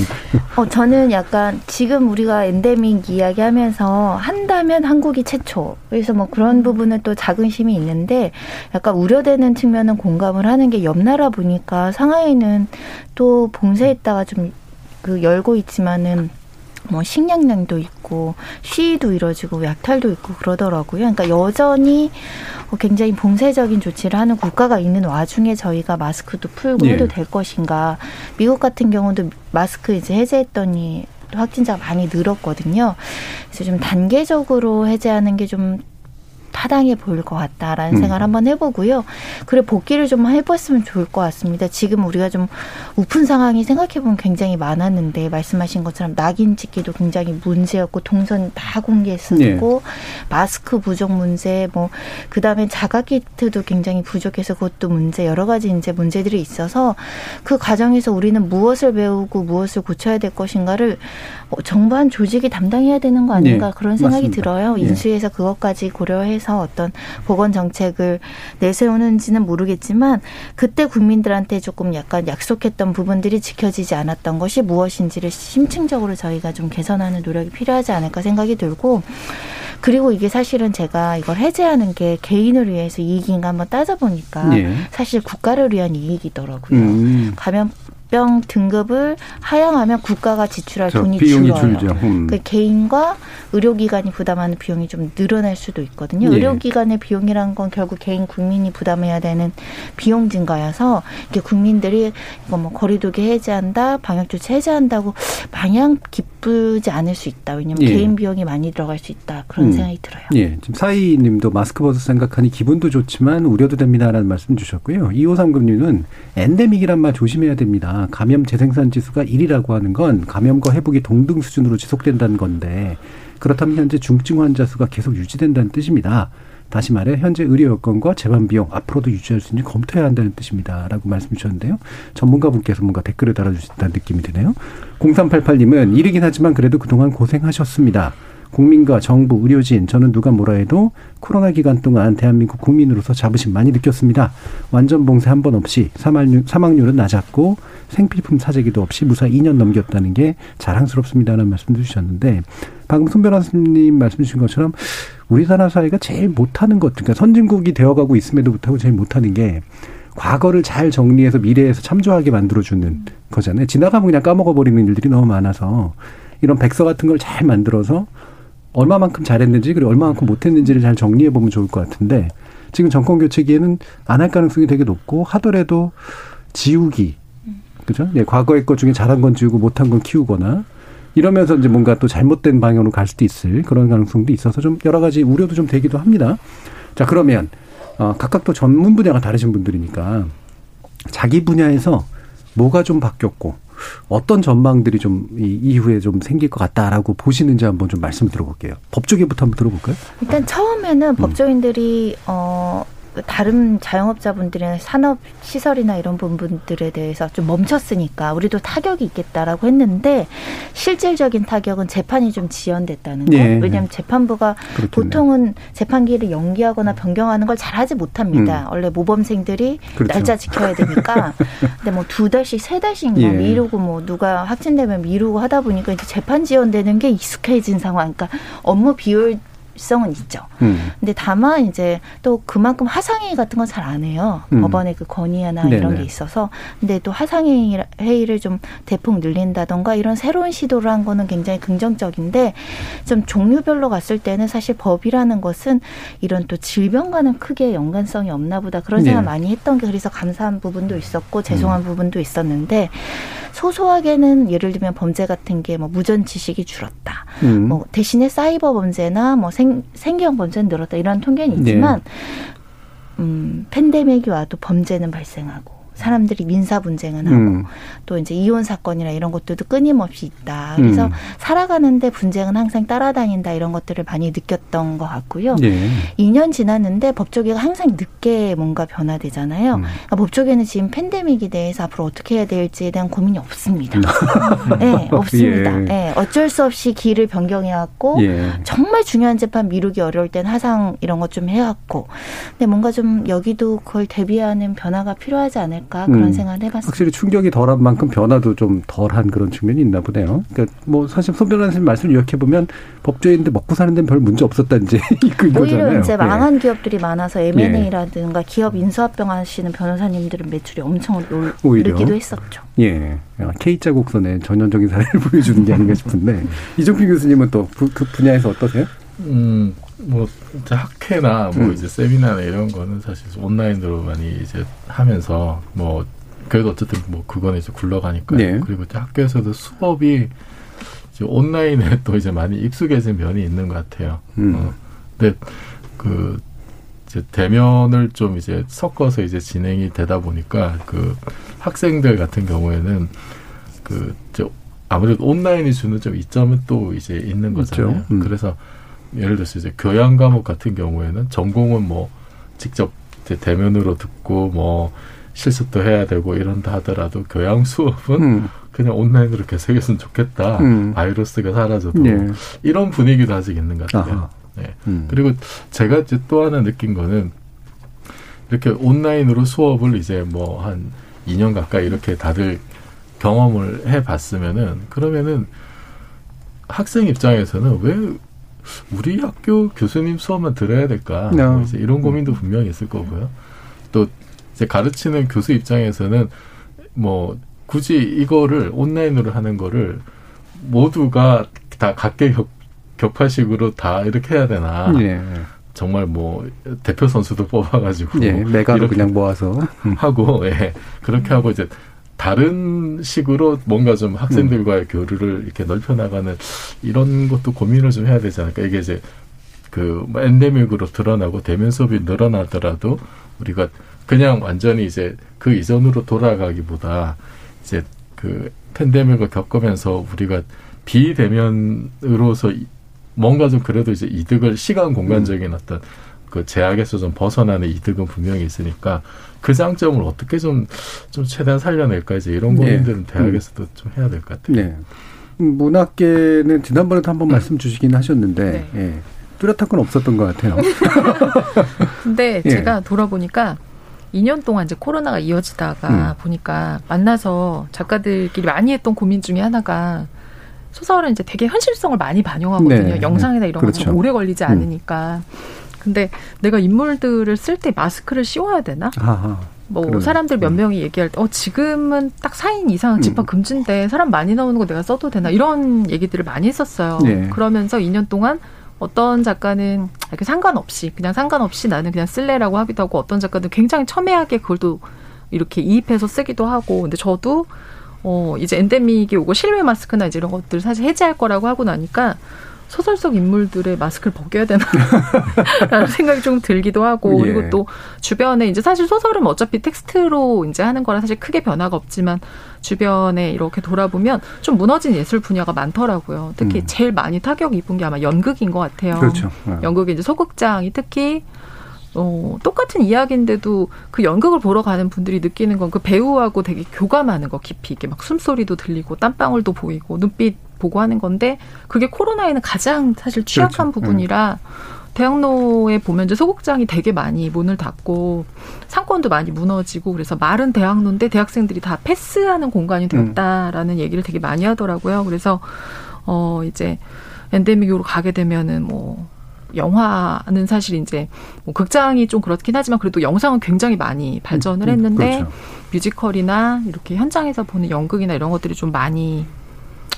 어, 저는 약간 지금 우리가 엔데믹 이야기하면서 한다면 한국이 최초. 그래서 뭐 그런 부분은 또 자긍심이 있는데 약간 우려되는 측면은 공감을 하는 게 옆 나라 보니까 상하이는 또 봉쇄했다가 좀 그 열고 있지만은 뭐 식량난도 있고 시위도 이뤄지고 약탈도 있고 그러더라고요. 그러니까 여전히 어, 굉장히 봉쇄적인 조치를 하는 국가가 있는 와중에 저희가 마스크도 풀고 예. 해도 될 것인가. 미국 같은 경우도 마스크 이제 해제했더니 또 확진자가 많이 늘었거든요. 그래서 좀 단계적으로 해제하는 게 좀 타당해 보일 것 같다라는 음. 생각을 한번 해보고요. 그래 복귀를 좀 해봤으면 좋을 것 같습니다. 지금 우리가 좀 우픈 상황이 생각해보면 굉장히 많았는데 말씀하신 것처럼 낙인 찍기도 굉장히 문제였고 동선 다 공개했었고 마스크 부족 문제 뭐 그다음에 자가 키트도 굉장히 부족해서 그것도 문제 여러 가지 이제 문제들이 있어서 그 과정에서 우리는 무엇을 배우고 무엇을 고쳐야 될 것인가를 어, 정부 한 조직이 담당해야 되는 거 아닌가 네, 그런 생각이 맞습니다. 들어요. 예. 인수해서 그것까지 고려해서 어떤 보건 정책을 내세우는지는 모르겠지만 그때 국민들한테 조금 약간 약속했던 부분들이 지켜지지 않았던 것이 무엇인지를 심층적으로 저희가 좀 개선하는 노력이 필요하지 않을까 생각이 들고 그리고 이게 사실은 제가 이걸 해제하는 게 개인을 위해서 이익인가 한번 따져보니까 예. 사실 국가를 위한 이익이더라고요. 음. 감염 병 등급을 하향하면 국가가 지출할 저 돈이 줄어요. 음. 그 개인과 의료기관이 부담하는 비용이 좀 늘어날 수도 있거든요. 예. 의료기관의 비용이란 건 결국 개인 국민이 부담해야 되는 비용 증가여서 이게 국민들이 이거 뭐 거리두기 해제한다, 방역 조치 해제한다고 마냥 기쁘지 않을 수 있다. 왜냐면 예. 개인 비용이 많이 들어갈 수 있다. 그런 음. 생각이 들어요. 예. 지금 사이님도 마스크 벗어 생각하니 기분도 좋지만 우려도 됩니다라는 말씀 주셨고요. 2539님은 엔데믹이란 말 조심해야 됩니다. 감염 재생산 지수가 1이라고 하는 건 감염과 회복이 동등 수준으로 지속된다는 건데 그렇다면 현재 중증 환자 수가 계속 유지된다는 뜻입니다. 다시 말해 현재 의료 여건과 재반 비용 앞으로도 유지할 수 있는지 검토해야 한다는 뜻입니다라고 말씀 주셨는데요. 전문가분께서 뭔가 댓글을 달아주신다는 느낌이 드네요. 0388님은 이르긴 하지만 그래도 그동안 고생하셨습니다. 국민과 정부, 의료진, 저는 누가 뭐라 해도 코로나 기간 동안 대한민국 국민으로서 자부심 많이 느꼈습니다. 완전 봉쇄 한 번 없이 사망률, 사망률은 낮았고 생필품 사재기도 없이 무사히 2년 넘겼다는 게 자랑스럽습니다라는 말씀도 주셨는데 방금 손 변호사님 말씀 주신 것처럼 우리나라 사회가 제일 못하는 것, 그러니까 선진국이 되어가고 있음에도 못하고 제일 못하는 게 과거를 잘 정리해서 미래에서 참조하게 만들어주는 거잖아요. 지나가면 그냥 까먹어버리는 일들이 너무 많아서 이런 백서 같은 걸 잘 만들어서 얼마만큼 잘했는지 그리고 얼마만큼 못했는지를 잘 정리해 보면 좋을 것 같은데 지금 정권 교체기에는 안 할 가능성이 되게 높고 하더라도 지우기 그죠? 예, 과거의 것 중에 잘한 건 지우고 못한 건 키우거나 이러면서 이제 뭔가 또 잘못된 방향으로 갈 수도 있을 그런 가능성도 있어서 좀 여러 가지 우려도 좀 되기도 합니다. 자 그러면 어, 각각 또 전문 분야가 다르신 분들이니까 자기 분야에서 뭐가 좀 바뀌었고 어떤 전망들이 좀 이 이후에 좀 생길 것 같다라고 보시는지 한번 좀 말씀 들어볼게요. 법조계부터 한번 들어볼까요? 일단 처음에는 법조인들이 어 다른 자영업자분들이나 산업 시설이나 이런 부분들에 대해서 좀 멈췄으니까 우리도 타격이 있겠다라고 했는데 실질적인 타격은 재판이 좀 지연됐다는 거. 예. 왜냐하면 재판부가 그렇겠네요. 보통은 재판기를 연기하거나 변경하는 걸 잘하지 못합니다. 음. 원래 모범생들이 그렇죠. 날짜 지켜야 되니까. 근데 뭐 두 달씩 세 달씩 뭐 예. 미루고 뭐 누가 확진되면 미루고 하다 보니까 이제 재판 지연되는 게 익숙해진 상황. 그러니까 업무 비율 성은 있죠. 음. 근데 다만 이제 또 그만큼 하상회의 같은 건 잘 안 해요. 음. 법원의 그 건의나. 이런 게 있어서. 근데 또 하상회의 회의를 좀 대폭 늘린다던가 이런 새로운 시도를 한 거는 굉장히 긍정적인데 좀 종류별로 갔을 때는 사실 법이라는 것은 이런 또 질병과는 크게 연관성이 없나 보다 그런 생각 네. 많이 했던 게 그래서 감사한 부분도 있었고 죄송한 부분도 있었는데 소소하게는 예를 들면 범죄 같은 게 뭐 무전 지식이 줄었다. 음. 뭐 대신에 사이버 범죄나 뭐 생, 생계형 범죄는 늘었다. 이런 통계는 있지만 음, 팬데믹이 와도 범죄는 발생하고 사람들이 민사 분쟁은 하고 음. 또 이제 이혼 사건이나 이런 것들도 끊임없이 있다. 그래서 음. 살아가는데 분쟁은 항상 따라다닌다 이런 것들을 많이 느꼈던 것 같고요. 예. 2년 지났는데 법조계가 항상 늦게 뭔가 변화되잖아요. 음. 그러니까 법조계는 지금 팬데믹에 대해서 앞으로 어떻게 해야 될지에 대한 고민이 없습니다. 음. 네, 없습니다. 예. 네, 어쩔 수 없이 길을 변경해왔고 예. 정말 중요한 재판 미루기 어려울 땐 하상 이런 것 좀 해왔고 근데 뭔가 좀 여기도 그걸 대비하는 변화가 필요하지 않을까 그런 음. 생각을 해봤습니다. 확실히 충격이 덜한 만큼 변화도 좀 덜한 그런 측면이 있나 보네요. 그러니까 뭐 사실 손 변호사님 말씀 요약해 보면 법조인들 먹고 사는 데는 별 문제 없었다 이제 그 이거잖아요. 오히려 이제 예. 망한 기업들이 많아서 M&A라든가 기업 인수합병 하시는 변호사님들은 매출이 엄청 올- 오히려. 오르기도 했었죠. 예. K자 곡선의 전형적인 사례를 보여주는 게 아닌가 싶은데 이종필 교수님은 또 그 분야에서 어떠세요? 음, 뭐, 이제 학회나 뭐 음. 이제 세미나나 이런 거는 사실 온라인으로 많이 이제 하면서 뭐, 그래도 어쨌든 뭐 그거는 이제 굴러가니까. 네. 그리고 이제 학교에서도 수업이 이제 온라인에 또 이제 많이 익숙해진 면이 있는 것 같아요. 음. 어, 근데 그, 이제 대면을 좀 이제 섞어서 이제 진행이 되다 보니까 그 학생들 같은 경우에는 그, 이제 아무래도 온라인이 주는 좀 이점은 또 이제 있는 거잖아요. 있죠. 음. 그래서 예를 들어서 이제 교양 과목 같은 경우에는 전공은 뭐 직접 대면으로 듣고 뭐 실습도 해야 되고 이런다 하더라도 교양 수업은 음. 그냥 온라인으로 계속했으면 좋겠다. 음. 바이러스가 사라져도 예. 이런 분위기도 아직 있는 것 같아요. 네. 음. 그리고 제가 이제 또 하나 느낀 거는 이렇게 온라인으로 수업을 이제 뭐 한 2년 가까이 이렇게 다들 경험을 해 봤으면은 그러면은 학생 입장에서는 왜 우리 학교 교수님 수업만 들어야 될까? 네. 뭐 이제 이런 고민도 분명히 있을 거고요. 또 이제 가르치는 교수 입장에서는 뭐 굳이 이거를 온라인으로 하는 거를 모두가 다 각계 격, 격파식으로 다 이렇게 해야 되나? 예. 정말 뭐 대표 선수도 뽑아가지고 예, 메가로 그냥 모아서 하고 예 그렇게 하고 이제 다른 식으로 뭔가 좀 학생들과의 교류를 이렇게 넓혀 나가는 이런 것도 고민을 좀 해야 되지 않을까? 이게 이제 그뭐 엔데믹으로 드러나고 대면 수업이 늘어나더라도 우리가 그냥 완전히 이제 그 이전으로 돌아가기보다 이제 그 팬데믹을 겪으면서 우리가 비대면으로서 이- 뭔가 좀 그래도 이제 이득을 시간 공간적인 어떤 그 제약에서 좀 벗어나는 이득은 분명히 있으니까 그 장점을 어떻게 좀, 좀 최대한 살려낼까 이제 이런 네. 고민들은 대학에서도 좀 해야 될 것 같아요. 네. 음, 문학계는 지난번에도 한번 말씀 주시긴 하셨는데 예. 뚜렷한 건 없었던 것 같아요. 근데 예. 제가 돌아보니까 2년 동안 이제 코로나가 이어지다가 음. 보니까 만나서 작가들끼리 많이 했던 고민 중에 하나가 소설은 이제 되게 현실성을 많이 반영하거든요. 네, 영상이나 네. 이런 그렇죠. 오래 걸리지 음. 않으니까. 근데 내가 인물들을 쓸 때 마스크를 씌워야 되나? 아하. 뭐 그러네. 사람들 몇 명이 얘기할 때 어 지금은 딱 4인 이상 집합 금지인데 사람 많이 나오는 거 내가 써도 되나 이런 얘기들을 많이 했었어요. 네. 그러면서 2년 동안 어떤 작가는 이렇게 상관없이 그냥 상관없이 나는 그냥 쓸래라고 하기도 하고 어떤 작가는 굉장히 첨예하게 그걸 또 이렇게 이입해서 쓰기도 하고 근데 저도 어 이제 엔데믹이 오고 실외 마스크나 이제 이런 것들 사실 해제할 거라고 하고 나니까 소설 속 인물들의 마스크를 벗겨야 되나 라는 생각이 좀 들기도 하고 예. 그리고 또 주변에 이제 사실 소설은 어차피 텍스트로 이제 하는 거라 사실 크게 변화가 없지만 주변에 이렇게 돌아보면 좀 무너진 예술 분야가 많더라고요. 특히 음. 제일 많이 타격 입은 게 아마 연극인 것 같아요. 그렇죠. 어. 연극이 이제 소극장이 특히 어, 똑같은 이야기인데도 그 연극을 보러 가는 분들이 느끼는 건 그 배우하고 되게 교감하는 거 깊이 이게 막 숨소리도 들리고 땀방울도 보이고 눈빛 보고 하는 건데 그게 코로나에는 가장 사실 취약한 그렇죠. 부분이라 대학로에 보면 이제 소극장이 되게 많이 문을 닫고 상권도 많이 무너지고 그래서 말은 대학로인데 대학생들이 다 패스하는 공간이 되었다라는 얘기를 되게 많이 하더라고요. 그래서 어 이제 엔데믹으로 가게 되면은 뭐 영화는 사실 이제 뭐 극장이 좀 그렇긴 하지만 그래도 영상은 굉장히 많이 발전을 음, 했는데 그렇죠. 뮤지컬이나 이렇게 현장에서 보는 연극이나 이런 것들이 좀 많이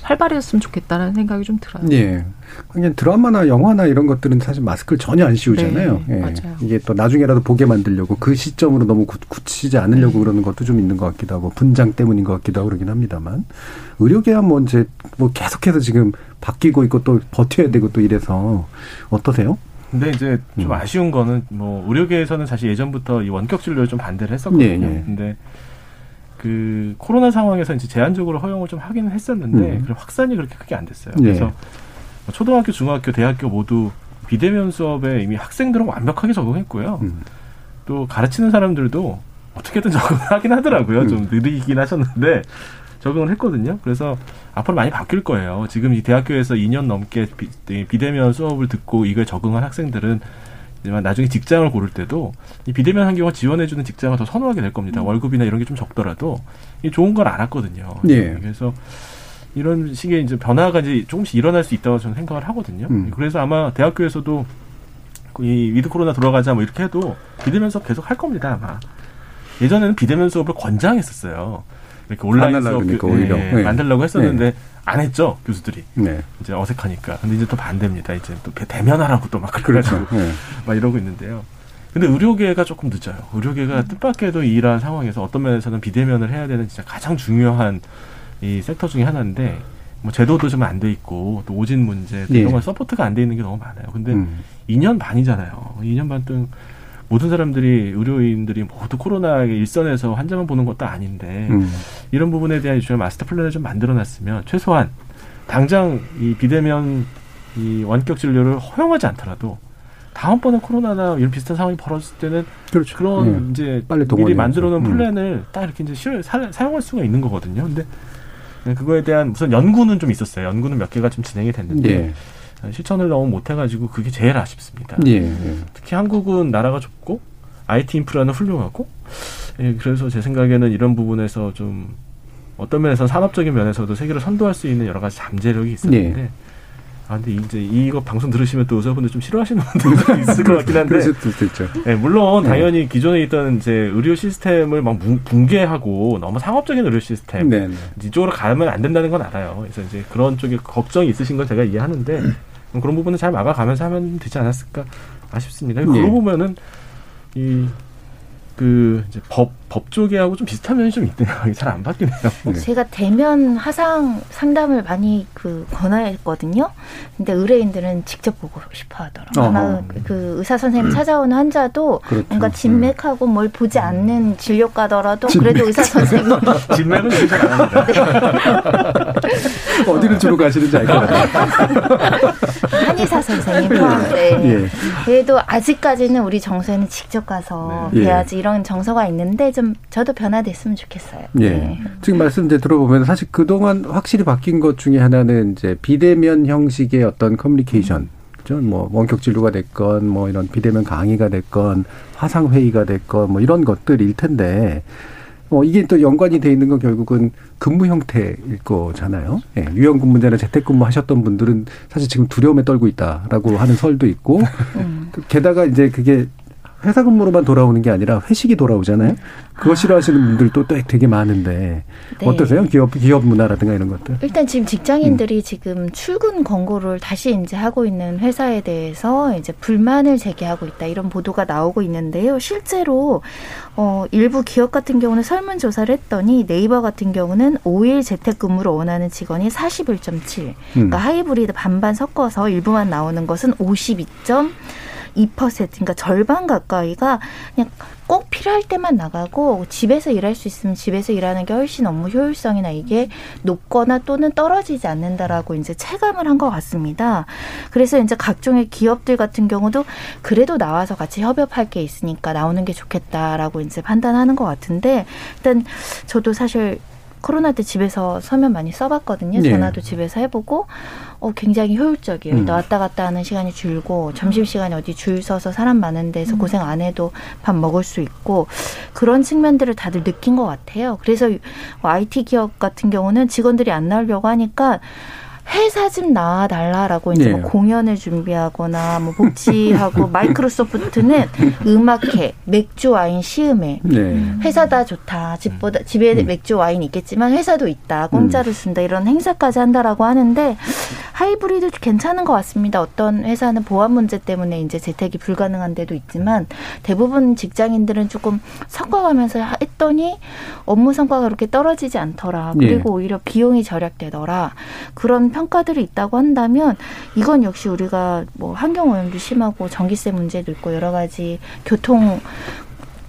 활발해졌으면 좋겠다는 생각이 좀 들어요. 예. 그냥 드라마나 영화나 이런 것들은 사실 마스크를 전혀 안 씌우잖아요. 네, 예. 맞아요. 이게 또 나중에라도 보게 만들려고 그 시점으로 너무 굳- 굳히지 않으려고 네. 그러는 것도 좀 있는 것 같기도 하고 분장 때문인 것 같기도 하고 그러긴 합니다만 의료계야 뭐 이제 뭐 계속해서 지금 바뀌고 있고 또 버텨야 되고 또 이래서 어떠세요? 근데 이제 좀 음. 아쉬운 거는 뭐 의료계에서는 사실 예전부터 이 원격 진료를 좀 반대를 했었거든요. 예, 예. 근데 그 코로나 상황에서 이제 제한적으로 허용을 좀 하기는 했었는데 음. 확산이 그렇게 크게 안 됐어요. 예. 그래서 뭐 초등학교, 중학교, 대학교 모두 비대면 수업에 이미 학생들은 완벽하게 적응했고요. 음. 또 가르치는 사람들도 어떻게든 적응하긴 하더라고요. 음. 좀 느리긴 하셨는데 적응을 했거든요. 그래서 앞으로 많이 바뀔 거예요. 지금 이 대학교에서 2년 넘게 비, 이 비대면 수업을 듣고 이걸 적응한 학생들은 하지만 나중에 직장을 고를 때도 이 비대면 환경을 지원해주는 직장을 더 선호하게 될 겁니다. 월급이나 이런 게 좀 적더라도 이 좋은 걸 알았거든요. 예. 그래서 이런 식의 이제 변화가 이제 조금씩 일어날 수 있다고 저는 생각을 하거든요. 음. 그래서 아마 대학교에서도 이 위드 코로나 돌아가자 뭐 이렇게 해도 비대면 수업 계속 할 겁니다 아마. 예전에는 비대면 수업을 권장했었어요. 이렇게 온라인 수업 그러니까 교- 오히려. 예, 네. 만들려고 했었는데 안 했죠 교수들이. 네. 이제 어색하니까. 근데 이제 또 반대입니다. 이제 또 대면하라고 또 막 그렇죠. 그래가지고 예. 막 이러고 있는데요. 근데 의료계가 조금 늦어요. 의료계가 뜻밖에도 이러한 상황에서 어떤 면에서는 비대면을 해야 되는 진짜 가장 중요한 이 섹터 중에 하나인데 뭐 제도도 좀 안 돼 있고 또 오진 문제 또 예. 이런 건 support가 안 돼 있는 게 너무 많아요. 근데 음. 2년 반이잖아요. 2년 반 동안 모든 사람들이 의료인들이 모두 코로나 일선에서 환자만 보는 것도 아닌데 음. 이런 부분에 대한 일종의 마스터 플랜을 좀 만들어놨으면 최소한 당장 이 비대면 이 원격 진료를 허용하지 않더라도 다음번에 코로나나 이런 비슷한 상황이 벌어졌을 때는 그렇죠. 그런 예. 이제 빨리 미리 동원해야죠. 만들어 놓은 음. 플랜을 딱 이렇게 이제 실, 사, 사용할 수가 있는 거거든요. 근데 그거에 대한 우선 연구는 좀 있었어요. 연구는 몇 개가 좀 진행이 됐는데 예. 실천을 너무 못해가지고 그게 제일 아쉽습니다. 예. 예. 특히 한국은 나라가 좁고 IT 인프라는 훌륭하고 예, 그래서 제 생각에는 이런 부분에서 좀 어떤 면에서 산업적인 면에서도 세계를 선도할 수 있는 여러 가지 잠재력이 있었는데 예. 아 근데 이제 이거 방송 들으시면 또 의사분들 좀 싫어하시는 분들도 있을 것 같긴 한데. 예, 물론 네. 당연히 기존에 있던 이제 의료 시스템을 막 뭉- 붕괴하고 너무 상업적인 의료 시스템 네. 네. 이쪽으로 가면 안 된다는 건 알아요. 그래서 이제 그런 쪽에 걱정이 있으신 건 제가 이해하는데 그런 부분은 잘 막아가면서 하면 되지 않았을까 아쉽습니다. 예. 그러고 보면은 이 그 이제 법, 법 쪽에하고 좀 비슷한 면이 좀 있네요. 잘 안 바뀌네요. 제가 대면 화상 상담을 많이 그 권하했거든요. 근데 의뢰인들은 직접 보고 싶어 하더라고요. 아마 어허. 그 의사 선생님 찾아오는 환자도 그렇죠. 뭔가 진맥하고 뭘 보지 않는 진료과더라도 진맥. 그래도 의사 선생님 진맥은 진짜 안 합니다. 어디를 주로 가시는지 알 것 같아요. 한의사 선생님 포함돼. 예. 그래도 아직까지는 우리 정서에는 직접 가서 네. 뵈야지 이런 정서가 있는데 좀 저도 변화됐으면 좋겠어요. 예. 네. 지금 말씀 이제 들어보면 사실 그동안 확실히 바뀐 것 중에 하나는 이제 비대면 형식의 어떤 커뮤니케이션. 그죠? 뭐 원격 진료가 됐건 뭐 이런 비대면 강의가 됐건 화상 회의가 됐건 뭐 이런 것들일 텐데 어 이게 또 연관이 돼 있는 건 결국은 근무 형태일 거잖아요. 예. 유연 근무제나 재택 근무 하셨던 분들은 사실 지금 두려움에 떨고 있다라고 하는 설도 있고 음. 그 게다가 이제 그게 회사 근무로만 돌아오는 게 아니라 회식이 돌아오잖아요. 그거 싫어하시는 분들도 또 되게 많은데 네. 어떠세요? 기업 기업 문화라든가 이런 것들. 일단 지금 직장인들이 음. 지금 출근 권고를 다시 이제 하고 있는 회사에 대해서 이제 불만을 제기하고 있다 이런 보도가 나오고 있는데요. 실제로 어 일부 기업 같은 경우는 설문 조사를 했더니 네이버 같은 경우는 5일 재택근무를 원하는 직원이 41.7. 음. 그러니까 하이브리드 반반 섞어서 일부만 나오는 것은 52.2%. 그러니까 절반 가까이가 그냥 꼭 필요할 때만 나가고 집에서 일할 수 있으면 집에서 일하는 게 훨씬 업무 효율성이나 이게 높거나 또는 떨어지지 않는다라고 이제 체감을 한 것 같습니다. 그래서 이제 각종의 기업들 같은 경우도 그래도 나와서 같이 협업할 게 있으니까 나오는 게 좋겠다라고 이제 판단하는 것 같은데 일단 저도 사실 코로나 때 집에서 서면 많이 써봤거든요. 네. 전화도 집에서 해보고 어, 굉장히 효율적이에요. 음. 왔다 갔다 하는 시간이 줄고 점심 시간에 어디 줄 서서 사람 많은 데서 고생 안 해도 밥 먹을 수 있고 그런 측면들을 다들 느낀 것 같아요. 그래서 IT 기업 같은 경우는 직원들이 안 나오려고 하니까 회사 좀 나와달라라고 이제 네. 뭐 공연을 준비하거나 뭐 복지하고 마이크로소프트는 음악회, 맥주 와인 시음회. 네. 회사 다 좋다. 집보다 집에 맥주 와인 있겠지만 회사도 있다. 공짜로 쓴다. 이런 행사까지 한다라고 하는데 하이브리드 괜찮은 것 같습니다. 어떤 회사는 보안 문제 때문에 이제 재택이 불가능한 데도 있지만 대부분 직장인들은 조금 섞어가면서 했더니 업무 성과가 그렇게 떨어지지 않더라. 예. 그리고 오히려 비용이 절약되더라. 그런 평가들이 있다고 한다면 이건 역시 우리가 뭐 환경 오염도 심하고 전기세 문제도 있고 여러 가지 교통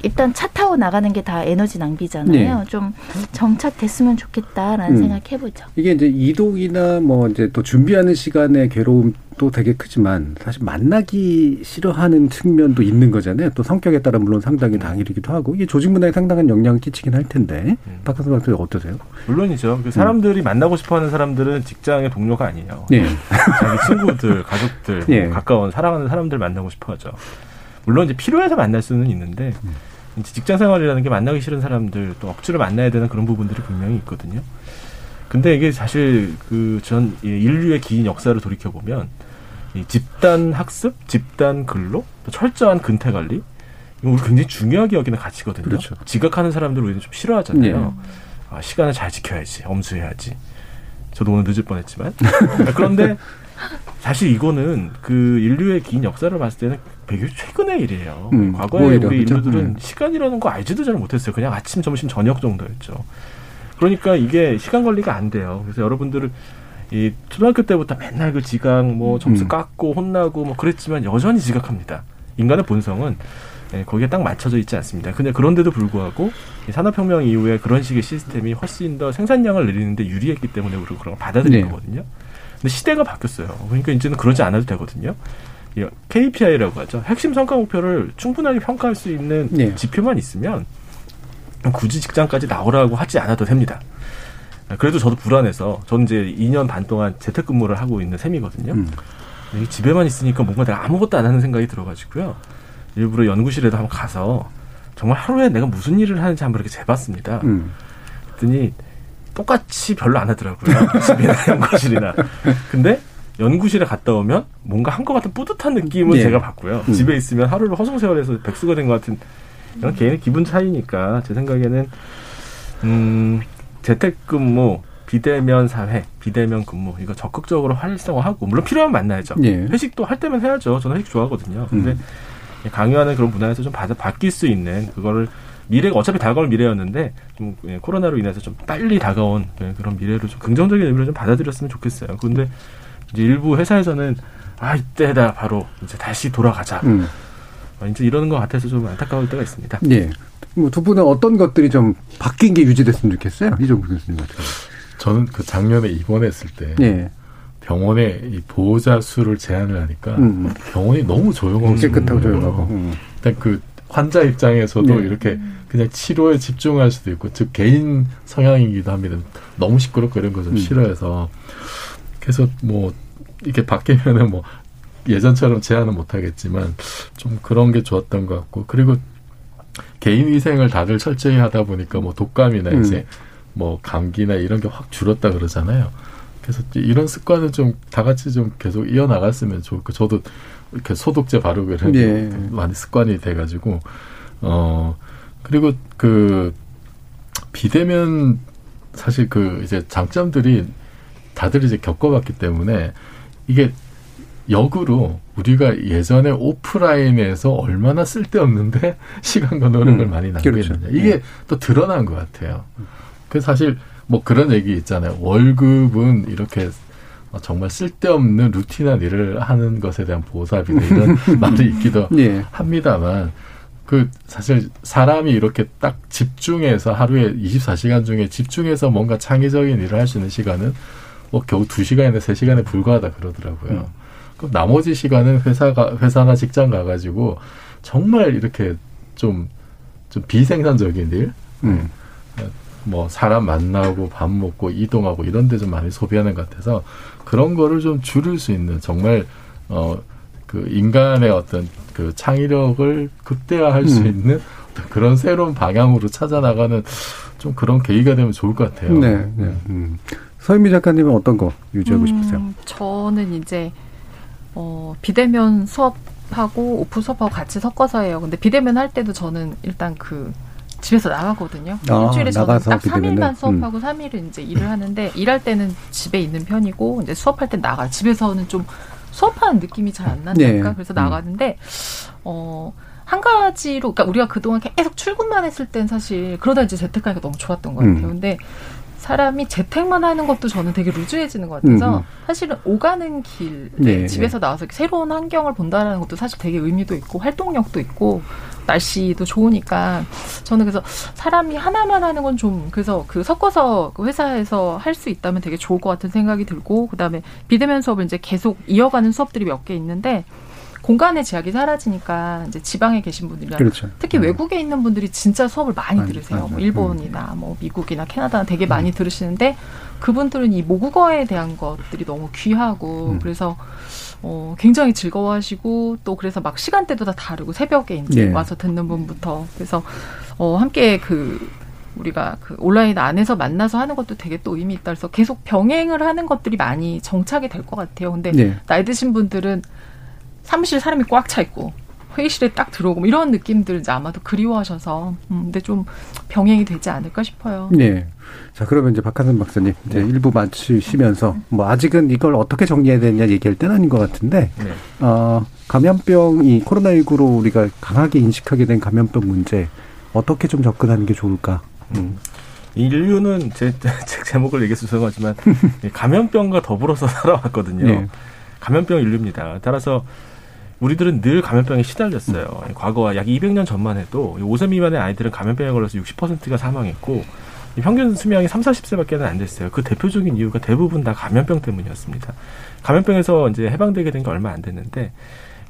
일단 차 타고 나가는 게 다 에너지 낭비잖아요. 네. 좀 정착됐으면 좋겠다라는 음. 생각 해보죠. 이게 이제 이동이나 뭐 이제 또 준비하는 시간의 괴로움도 되게 크지만 사실 만나기 싫어하는 측면도 있는 거잖아요. 또 성격에 따라 물론 상당히 당일이기도 하고 이게 조직 문화에 상당한 영향을 끼치긴 할 텐데 박한수 박사님 어떠세요? 물론이죠. 그 사람들이 만나고 싶어하는 사람들은 직장의 동료가 아니에요. 네. 자기 친구들, 가족들, 뭐 예. 가까운 사랑하는 사람들 만나고 싶어하죠. 물론 이제 필요해서 만날 수는 있는데 이제 직장 생활이라는 게 만나기 싫은 사람들 또 억지로 만나야 되는 그런 부분들이 분명히 있거든요. 근데 이게 사실 그 전 인류의 긴 역사를 돌이켜 보면 이 집단 학습, 집단 근로, 또 철저한 근태 관리 이거 우리 굉장히 중요하게 여기는 가치거든요. 그렇죠. 지각하는 사람들 우리는 좀 싫어하잖아요. 네. 아, 시간을 잘 지켜야지, 엄수해야지. 저도 오늘 늦을 뻔했지만 그런데 사실 이거는 그 인류의 긴 역사를 봤을 때는 되게 최근의 일이에요. 음, 과거에 오히려, 우리 그죠? 인류들은 음. 시간이라는 거 알지도 잘 못했어요. 그냥 아침, 점심, 저녁 정도였죠. 그러니까 이게 시간 관리가 안 돼요. 그래서 여러분들은 이 초등학교 때부터 맨날 그 지각 뭐 점수 음. 깎고 혼나고 뭐 그랬지만 여전히 지각합니다. 인간의 본성은 예, 거기에 딱 맞춰져 있지 않습니다. 근데 그런데도 불구하고 이 산업혁명 이후에 그런 식의 시스템이 훨씬 더 생산량을 늘리는데 유리했기 때문에 우리가 그런 걸 받아들인 네. 거거든요. 근데 시대가 바뀌었어요. 그러니까 이제는 그러지 않아도 되거든요. 이 KPI라고 하죠. 핵심 성과 목표를 충분하게 평가할 수 있는 네. 지표만 있으면 굳이 직장까지 나오라고 하지 않아도 됩니다. 그래도 저도 불안해서 저는 이제 2년 반 동안 재택근무를 하고 있는 셈이거든요. 음. 이 집에만 있으니까 뭔가 내가 아무것도 안 하는 생각이 들어가지고요. 일부러 연구실에도 한번 가서 정말 하루에 내가 무슨 일을 하는지 한번 이렇게 재봤습니다. 음. 그랬더니 똑같이 별로 안 하더라고요. 집이나 연구실이나. 근데 연구실에 갔다 오면 뭔가 한 것 같은 뿌듯한 느낌을 예. 제가 받고요. 음. 집에 있으면 하루를 허송세월해서 백수가 된 것 같은 이런 개인의 기분 차이니까 제 생각에는 음, 재택근무, 비대면 사회, 비대면 근무 이거 적극적으로 활성화하고 물론 필요하면 만나야죠. 예. 회식도 할 때면 해야죠. 저는 회식 좋아하거든요. 근데 음. 강요하는 그런 문화에서 좀 받아, 바뀔 수 있는 그거를 미래가 어차피 다가올 미래였는데 좀 예, 코로나로 인해서 좀 빨리 다가온 예, 그런 미래를 좀 긍정적인 의미로 좀 받아들였으면 좋겠어요. 근데 이제 일부 회사에서는 아 이때다 바로 이제 다시 돌아가자. 음. 아, 이제 이러는 것 같아서 좀 안타까울 때가 있습니다. 예. 뭐두 분은 어떤 것들이 좀 바뀐 게 유지됐으면 좋겠어요? 이종국 교수님 같은 경우. 저는 그 작년에 입원했을 때 예. 병원에 이 보호자 수를 제한을 하니까 음. 병원이 너무 조용하고 깨끗하고 싶은 조용하고. 음. 일단 그 환자 입장에서도 네. 이렇게 그냥 치료에 집중할 수도 있고 즉 개인 성향이기도 합니다. 너무 시끄럽고 이런 거좀 음. 싫어해서 그래서 뭐 이렇게 바뀌면은 뭐 예전처럼 제한은 못하겠지만 좀 그런 게 좋았던 것 같고 그리고 개인 위생을 다들 철저히 하다 보니까 뭐 독감이나 음. 이제 뭐 감기나 이런 게 확 줄었다 그러잖아요. 그래서 이런 습관을 좀다 같이 좀 계속 이어나갔으면 좋고 저도 이렇게 소독제 바르고 이런 게 예. 많이 습관이 돼가지고 어 그리고 그 비대면 사실 그 이제 장점들이 다들 이제 겪어봤기 때문에 이게 역으로 우리가 예전에 오프라인에서 얼마나 쓸데없는데 시간과 노력을 음, 많이 그렇죠. 낭비했느냐 이게 네. 또 드러난 것 같아요. 그 사실 뭐 그런 얘기 있잖아요. 월급은 이렇게 어, 정말 쓸데없는 루틴한 일을 하는 것에 대한 보답이다 이런 말이 있기도 예. 합니다만 그 사실 사람이 이렇게 딱 집중해서 하루에 24시간 중에 집중해서 뭔가 창의적인 일을 할 수 있는 시간은 뭐 겨우 2시간이나 3시간에 불과하다 그러더라고요. 음. 그럼 나머지 시간은 회사가 회사나 직장 가 가지고 정말 이렇게 좀좀 비생산적인 일, 음. 뭐 사람 만나고 밥 먹고 이동하고 이런 데 좀 많이 소비하는 것 같아서 그런 거를 좀 줄일 수 있는 정말 어 그 인간의 어떤 그 창의력을 극대화할 수 음. 있는 어떤 그런 새로운 방향으로 찾아 나가는 좀 그런 계기가 되면 좋을 것 같아요. 네. 네. 음. 서인미 작가님은 어떤 거 유지하고 싶으세요? 음, 저는 이제 어, 비대면 수업하고 오프 수업하고 같이 섞어서 해요. 근데 비대면 할 때도 저는 일단 그 집에서 나가거든요. 아, 일주일에 저는 딱 비대면은? 3일만 수업하고 3일은 이제 일을 하는데 일할 때는 집에 있는 편이고 이제 수업할 땐 나가. 집에서는 좀 수업하는 느낌이 잘안 난달까? 네. 그래서 음. 나가는데 어. 한 가지로, 그러니까 우리가 그동안 계속 출근만 했을 땐 사실 그러다 이제 재택하니까 너무 좋았던 것 같아요. 음. 근데 사람이 재택만 하는 것도 저는 되게 루즈해지는 것 같아서 음. 사실은 오가는 길에 네. 집에서 나와서 새로운 환경을 본다는 것도 사실 되게 의미도 있고 활동력도 있고 날씨도 좋으니까 저는 그래서 사람이 하나만 하는 건 좀 그래서 그 섞어서 그 회사에서 할 수 있다면 되게 좋을 것 같은 생각이 들고 그다음에 비대면 수업을 이제 계속 이어가는 수업들이 몇 개 있는데 공간의 제약이 사라지니까 이제 지방에 계신 분들이나 그렇죠. 특히 외국에 있는 분들이 진짜 수업을 많이 많이, 들으세요. 맞아요. 뭐 일본이나 뭐 미국이나 캐나다나 되게 많이 들으시는데 그분들은 이 모국어에 대한 것들이 너무 귀하고 음. 그래서 어 굉장히 즐거워하시고 또 그래서 막 시간대도 다 다르고 새벽에 이제 예. 와서 듣는 분부터 그래서 어 함께 그 우리가 그 온라인 안에서 만나서 하는 것도 되게 또 의미 있다 그래서 계속 병행을 하는 것들이 많이 정착이 될 것 같아요. 근데 네. 나이 드신 분들은 사무실 사람이 꽉 차 있고 회의실에 딱 들어오고 뭐 이런 느낌들 이제 아마도 그리워하셔서 음, 근데 좀 병행이 되지 않을까 싶어요. 네. 자, 그러면 이제 박한선 박사님, 이제 네. 일부 마치시면서, 뭐, 아직은 이걸 어떻게 정리해야 되냐 얘기할 때는 아닌 것 같은데, 네. 어, 감염병이 코로나19로 우리가 강하게 인식하게 된 감염병 문제, 어떻게 좀 접근하는 게 좋을까? 음. 인류는 제, 책 제목을 얘기해서 죄송하지만 감염병과 더불어서 살아왔거든요. 네. 감염병 인류입니다. 따라서 우리들은 늘 감염병에 시달렸어요. 과거와 약 200년 전만 해도 5세 미만의 아이들은 감염병에 걸려서 60%가 사망했고 이 평균 수명이 3, 40세밖에 안 됐어요. 그 대표적인 이유가 대부분 다 감염병 때문이었습니다. 감염병에서 이제 해방되게 된 게 얼마 안 됐는데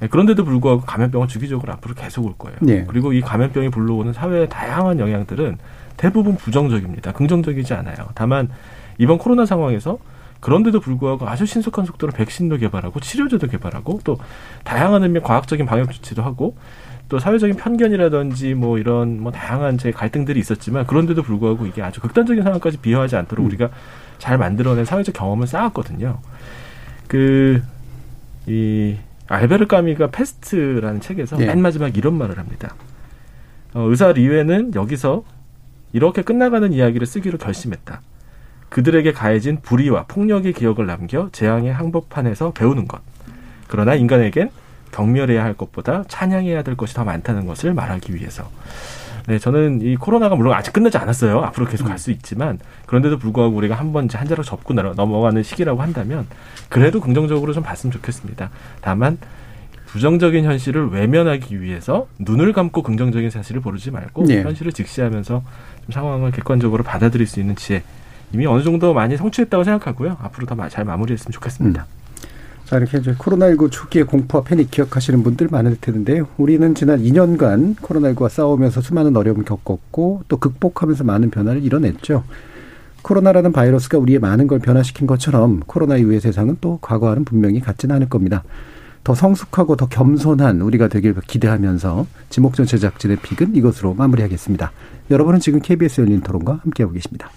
예, 그런데도 불구하고 감염병은 주기적으로 앞으로 계속 올 거예요. 네. 그리고 이 감염병이 불러오는 사회의 다양한 영향들은 대부분 부정적입니다. 긍정적이지 않아요. 다만 이번 코로나 상황에서 그런데도 불구하고 아주 신속한 속도로 백신도 개발하고 치료제도 개발하고 또 다양한 의미의 과학적인 방역 조치도 하고 또 사회적인 편견이라든지 뭐 이런 뭐 다양한 제 갈등들이 있었지만 그런데도 불구하고 이게 아주 극단적인 상황까지 비화하지 않도록 우리가 잘 만들어낸 사회적 경험을 쌓았거든요. 그 이 알베르 까뮈가 페스트라는 책에서 네. 맨 마지막 이런 말을 합니다. 어, 의사 리외는 여기서 이렇게 끝나가는 이야기를 쓰기로 결심했다. 그들에게 가해진 불의와 폭력의 기억을 남겨 재앙의 한복판에서 배우는 것. 그러나 인간에겐 경멸해야 할 것보다 찬양해야 될 것이 더 많다는 것을 말하기 위해서. 네, 저는 이 코로나가 물론 아직 끝나지 않았어요. 앞으로 계속 갈 수 있지만 그런데도 불구하고 우리가 한번 이제 한 자락 접고 넘어가는 시기라고 한다면 그래도 긍정적으로 좀 봤으면 좋겠습니다. 다만 부정적인 현실을 외면하기 위해서 눈을 감고 긍정적인 사실을 보르지 말고 네. 현실을 직시하면서 좀 상황을 객관적으로 받아들일 수 있는 지혜 이미 어느 정도 많이 성취했다고 생각하고요. 앞으로 더 잘 마무리했으면 좋겠습니다. 자, 이렇게 이제 코로나19 초기의 공포와 패닉 기억하시는 분들 많을 텐데요. 우리는 지난 2년간 코로나19와 싸우면서 수많은 어려움을 겪었고 또 극복하면서 많은 변화를 이뤄냈죠. 코로나라는 바이러스가 우리의 많은 걸 변화시킨 것처럼 코로나 이후의 세상은 또 과거와는 분명히 같지는 않을 겁니다. 더 성숙하고 더 겸손한 우리가 되길 기대하면서 지목전 제작진의 픽은 이것으로 마무리하겠습니다. 여러분은 지금 KBS 열린 토론과 함께하고 계십니다.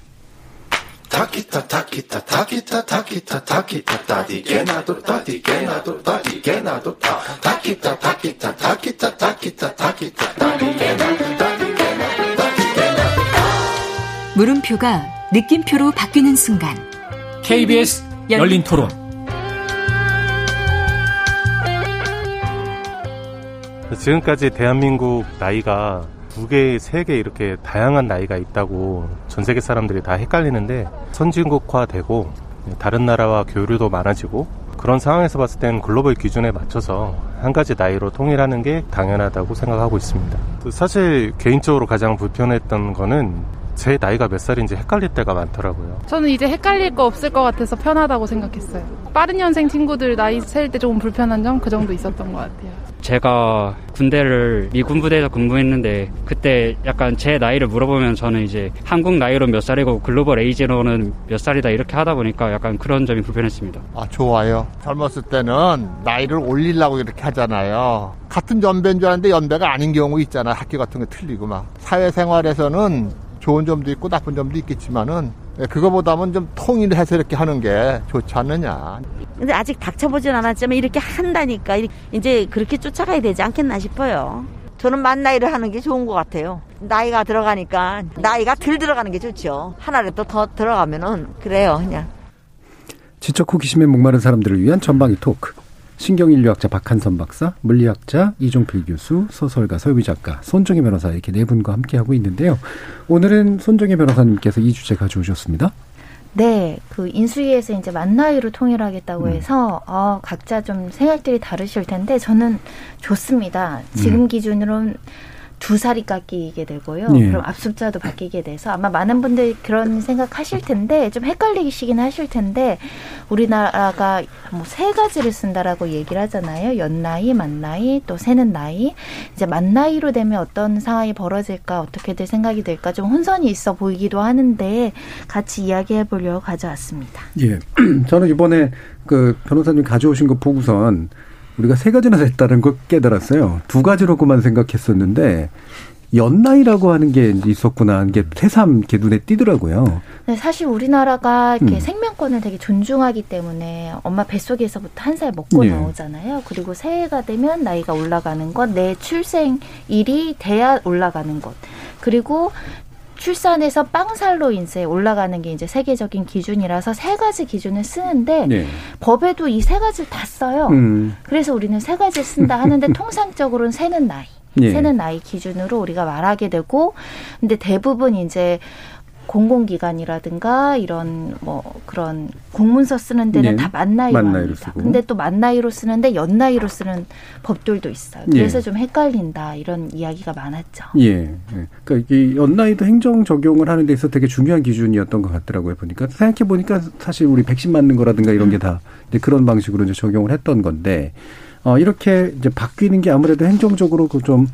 Takita takita takita takita takita tadi genado tadi genado tadi genado ta takita takita takita takita takita tadi genado tadi genado tadi genado 물음표가 느낌표로 바뀌는 순간 KBS 열린 토론. 지금까지 대한민국 나이가 두 개, 세 개 이렇게 다양한 나이가 있다고 전 세계 사람들이 다 헷갈리는데 선진국화되고 다른 나라와 교류도 많아지고 그런 상황에서 봤을 땐 글로벌 기준에 맞춰서 한 가지 나이로 통일하는 게 당연하다고 생각하고 있습니다. 사실 개인적으로 가장 불편했던 거는 제 나이가 몇 살인지 헷갈릴 때가 많더라고요. 저는 이제 헷갈릴 거 없을 것 같아서 편하다고 생각했어요. 빠른 연생 친구들 나이 셀 때 조금 불편한 점 그 정도 있었던 것 같아요. 제가 군대를 미군 부대에서 근무했는데 그때 약간 제 나이를 물어보면 저는 이제 한국 나이로 몇 살이고 글로벌 에이지로는 몇 살이다 이렇게 하다 보니까 약간 그런 점이 불편했습니다. 아, 좋아요. 젊었을 때는 나이를 올리려고 이렇게 하잖아요. 같은 연배인 줄 알았는데 연배가 아닌 경우 있잖아. 학교 같은 거 틀리고 막. 사회생활에서는 좋은 점도 있고 나쁜 점도 있겠지만은 예, 그거보다는 좀 통일해서 이렇게 하는 게 좋지 않느냐. 근데 아직 닥쳐보진 않았지만 이렇게 한다니까 이제 그렇게 쫓아가야 되지 않겠나 싶어요. 저는 만 나이를 하는 게 좋은 것 같아요. 나이가 들어가니까 나이가 덜 들어가는 게 좋죠. 하나라도 더 들어가면은 그래요, 그냥. 지적 호기심에 목마른 사람들을 위한 전방위 토크. 신경인류학자 박한선 박사, 물리학자 이종필 교수, 소설가 서유미 작가, 손정희 변호사 이렇게 네 분과 함께 하고 있는데요. 오늘은 손정희 변호사님께서 이 주제 가져오셨습니다. 네, 그 인수위에서 이제 만 나이로 통일하겠다고 음. 해서 어, 각자 좀 생각들이 다르실 텐데 저는 좋습니다. 지금 음. 기준으로는 두 살이 깎이게 되고요. 예. 그럼 압숫자도 바뀌게 돼서 아마 많은 분들이 그런 생각하실 텐데 좀 헷갈리시긴 하실 텐데 우리나라가 뭐 세 가지를 쓴다라고 얘기를 하잖아요. 연나이, 만나이, 또 새는 나이. 이제 만나이로 되면 어떤 상황이 벌어질까 어떻게들 생각이 될까 좀 혼선이 있어 보이기도 하는데 같이 이야기해 보려고 가져왔습니다. 예. 저는 이번에 그 변호사님 가져오신 거 보고선 우리가 세 가지나 됐다는 걸 깨달았어요. 두 가지로만 생각했었는데 연나이라고 하는 게 있었구나 하는 게 새삼 이렇게 눈에 띄더라고요. 네, 사실 우리나라가 이렇게 음. 생명권을 되게 존중하기 때문에 엄마 뱃속에서부터 한 살 먹고 예. 나오잖아요. 그리고 새해가 되면 나이가 올라가는 것, 내 출생일이 돼야 올라가는 것. 그리고 출산에서 빵살로 인쇄 올라가는 게 이제 세계적인 기준이라서 세 가지 기준을 쓰는데 네. 법에도 이 세 가지를 다 써요. 음. 그래서 우리는 세 가지 쓴다 하는데 통상적으로는 새는 나이. 예. 새는 나이 기준으로 우리가 말하게 되고 근데 대부분 이제 공공기관이라든가 이런 뭐 그런 공문서 쓰는 데는 예. 다 만나이로 합니다. 쓰고. 근데 또 만나이로 쓰는데 연나이로 쓰는 법들도 있어요. 예. 그래서 좀 헷갈린다 이런 이야기가 많았죠. 예. 예. 그러니까 이 연나이도 행정 적용을 하는 데 있어서 되게 중요한 기준이었던 것 같더라고요. 보니까 생각해 보니까 사실 우리 백신 맞는 거라든가 이런 게 다 그런 방식으로 이제 적용을 했던 건데 어 이렇게 이제 바뀌는 게 아무래도 행정적으로 그 좀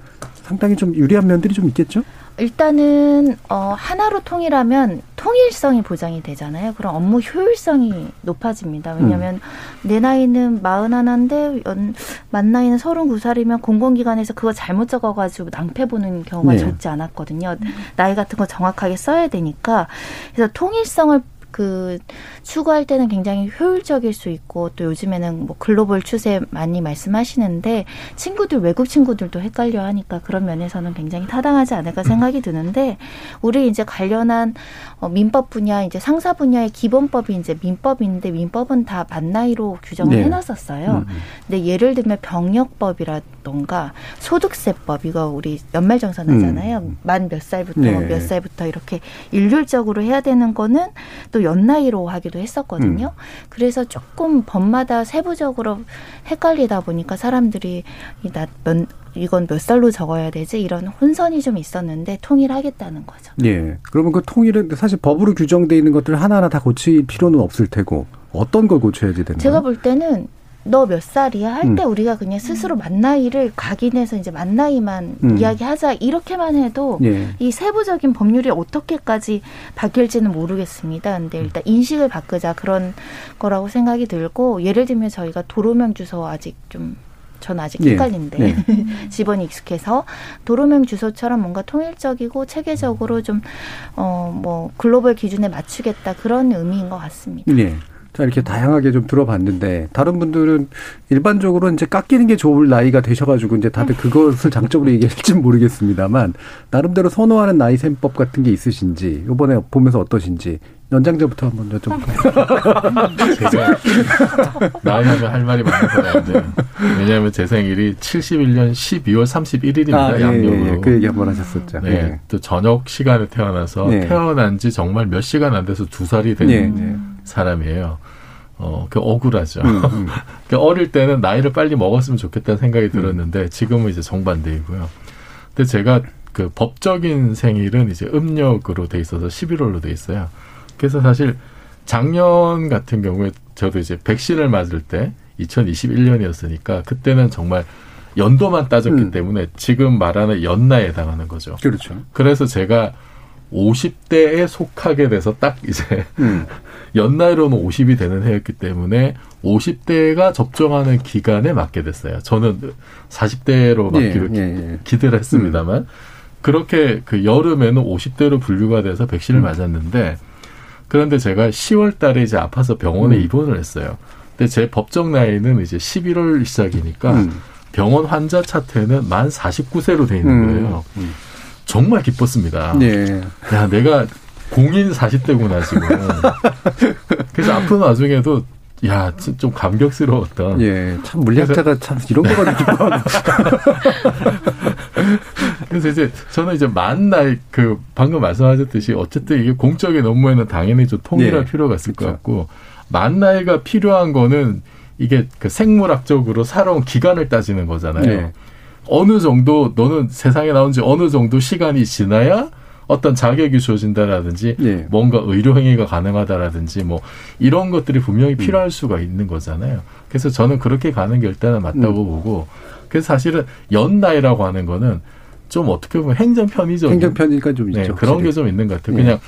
상당히 좀 유리한 면들이 좀 있겠죠? 일단은 어 하나로 통일하면 통일성이 보장이 되잖아요. 그럼 업무 효율성이 높아집니다. 왜냐하면 내 나이는 마흔 하나인데 연, 만 나이는 서른 구 살이면 공공기관에서 그거 잘못 적어가지고 낭패 보는 경우가 네. 적지 않았거든요. 나이 같은 거 정확하게 써야 되니까 그래서 통일성을 그 추구할 때는 굉장히 효율적일 수 있고 또 요즘에는 뭐 글로벌 추세 많이 말씀하시는데 친구들 외국 친구들도 헷갈려 하니까 그런 면에서는 굉장히 타당하지 않을까 생각이 드는데 우리 이제 관련한 어, 민법 분야 이제 상사 분야의 기본법이 이제 민법인데 민법은 다 만 나이로 규정을 네. 해놨었어요. 음. 근데 예를 들면 병역법이라 던가 소득세법 이거 우리 연말정산하잖아요. 음. 만몇 살부터 네. 몇 살부터 이렇게 일률적으로 해야 되는 거는 또 연나이로 하기도 했었거든요. 음. 그래서 조금 법마다 세부적으로 헷갈리다 보니까 사람들이 이나 몇 이건 몇 살로 적어야 되지 이런 혼선이 좀 있었는데 통일하겠다는 거죠. 예. 그러면 그 통일은 사실 법으로 규정돼 있는 것들 하나하나 다 고칠 필요는 없을 테고 어떤 걸 고쳐야지 되는 제가? 볼 때는 너 몇 살이야 할때 음. 우리가 그냥 스스로 만 나이를 각인해서 이제 만 나이만 음. 이야기하자 이렇게만 해도 예. 이 세부적인 법률이 어떻게까지 바뀔지는 모르겠습니다. 근데 일단 인식을 바꾸자 그런 거라고 생각이 들고 예를 들면 저희가 도로명 주소 아직 좀전 아직 예. 헷갈린데 네. 집원이 익숙해서 도로명 주소처럼 뭔가 통일적이고 체계적으로 좀 어 뭐 글로벌 기준에 맞추겠다 그런 의미인 것 같습니다. 예. 자, 이렇게 다양하게 좀 들어봤는데, 다른 분들은 일반적으로 이제 깎이는 게 좋을 나이가 되셔가지고, 이제 다들 그것을 장점으로 얘기할지 모르겠습니다만, 나름대로 선호하는 나이 셈법 같은 게 있으신지, 요번에 보면서 어떠신지, 연장자부터 한번 여쭤볼까요? 제가 나이하면 할 말이 건 아닌데 왜냐하면 제 생일이 71년 12월 31일입니다. 아, 예, 양력으로. 예, 예. 그 얘기 한번 하셨었죠. 네. 예. 또 저녁 시간에 태어나서 예. 태어난 지 정말 몇 시간 안 돼서 두 살이 된 예, 예. 사람이에요. 어, 그 억울하죠. 음, 음. 그 어릴 때는 나이를 빨리 먹었으면 좋겠다는 생각이 들었는데 지금은 이제 정반대이고요. 근데 제가 그 법적인 생일은 이제 음력으로 돼 있어서 11월로 돼 있어요. 그래서 사실 작년 같은 경우에 저도 이제 백신을 맞을 때 2021년이었으니까 그때는 정말 연도만 따졌기 음. 때문에 지금 말하는 연나에 해당하는 거죠. 그렇죠. 그래서 제가 50대에 속하게 돼서 딱 이제 음. 연나이로는 50이 되는 해였기 때문에 50대가 접종하는 기간에 맞게 됐어요. 저는 40대로 맞기로 예, 예, 예. 기대를 했습니다만 그렇게 그 여름에는 50대로 분류가 돼서 백신을 음. 맞았는데 그런데 제가 10월 달에 이제 아파서 병원에 음. 입원을 했어요. 근데 제 법정 나이는 이제 11월 시작이니까 음. 병원 환자 차트에는 만 49세로 돼 있는 음. 거예요. 정말 기뻤습니다. 예. 야, 내가 공인 40대구나, 지금. 그래서 아픈 와중에도, 야, 좀- 좀 감격스러웠던. 예, 참 물리학자가 참 이런 거 가지고 기뻐하는 그래서 이제 저는 이제 만 나이 그 방금 말씀하셨듯이 어쨌든 이게 공적인 업무에는 당연히 좀 통일할 네. 필요가 있을 것 같고 만 나이가 필요한 거는 이게 그 생물학적으로 살아온 기간을 따지는 거잖아요. 네. 어느 정도 너는 세상에 나온 지 어느 정도 시간이 지나야 어떤 자격이 주어진다라든지 네. 뭔가 의료 행위가 가능하다라든지 뭐 이런 것들이 음. 분명히 필요할 수가 있는 거잖아요. 그래서 저는 그렇게 가는 게 일단은 맞다고 음. 보고 그래서 사실은 연 나이라고 하는 거는 좀 어떻게 보면 행정 편의적인 행정 편이니까 좀 네, 있죠. 그런. 게 좀 있는 것 같아요. 예. 그냥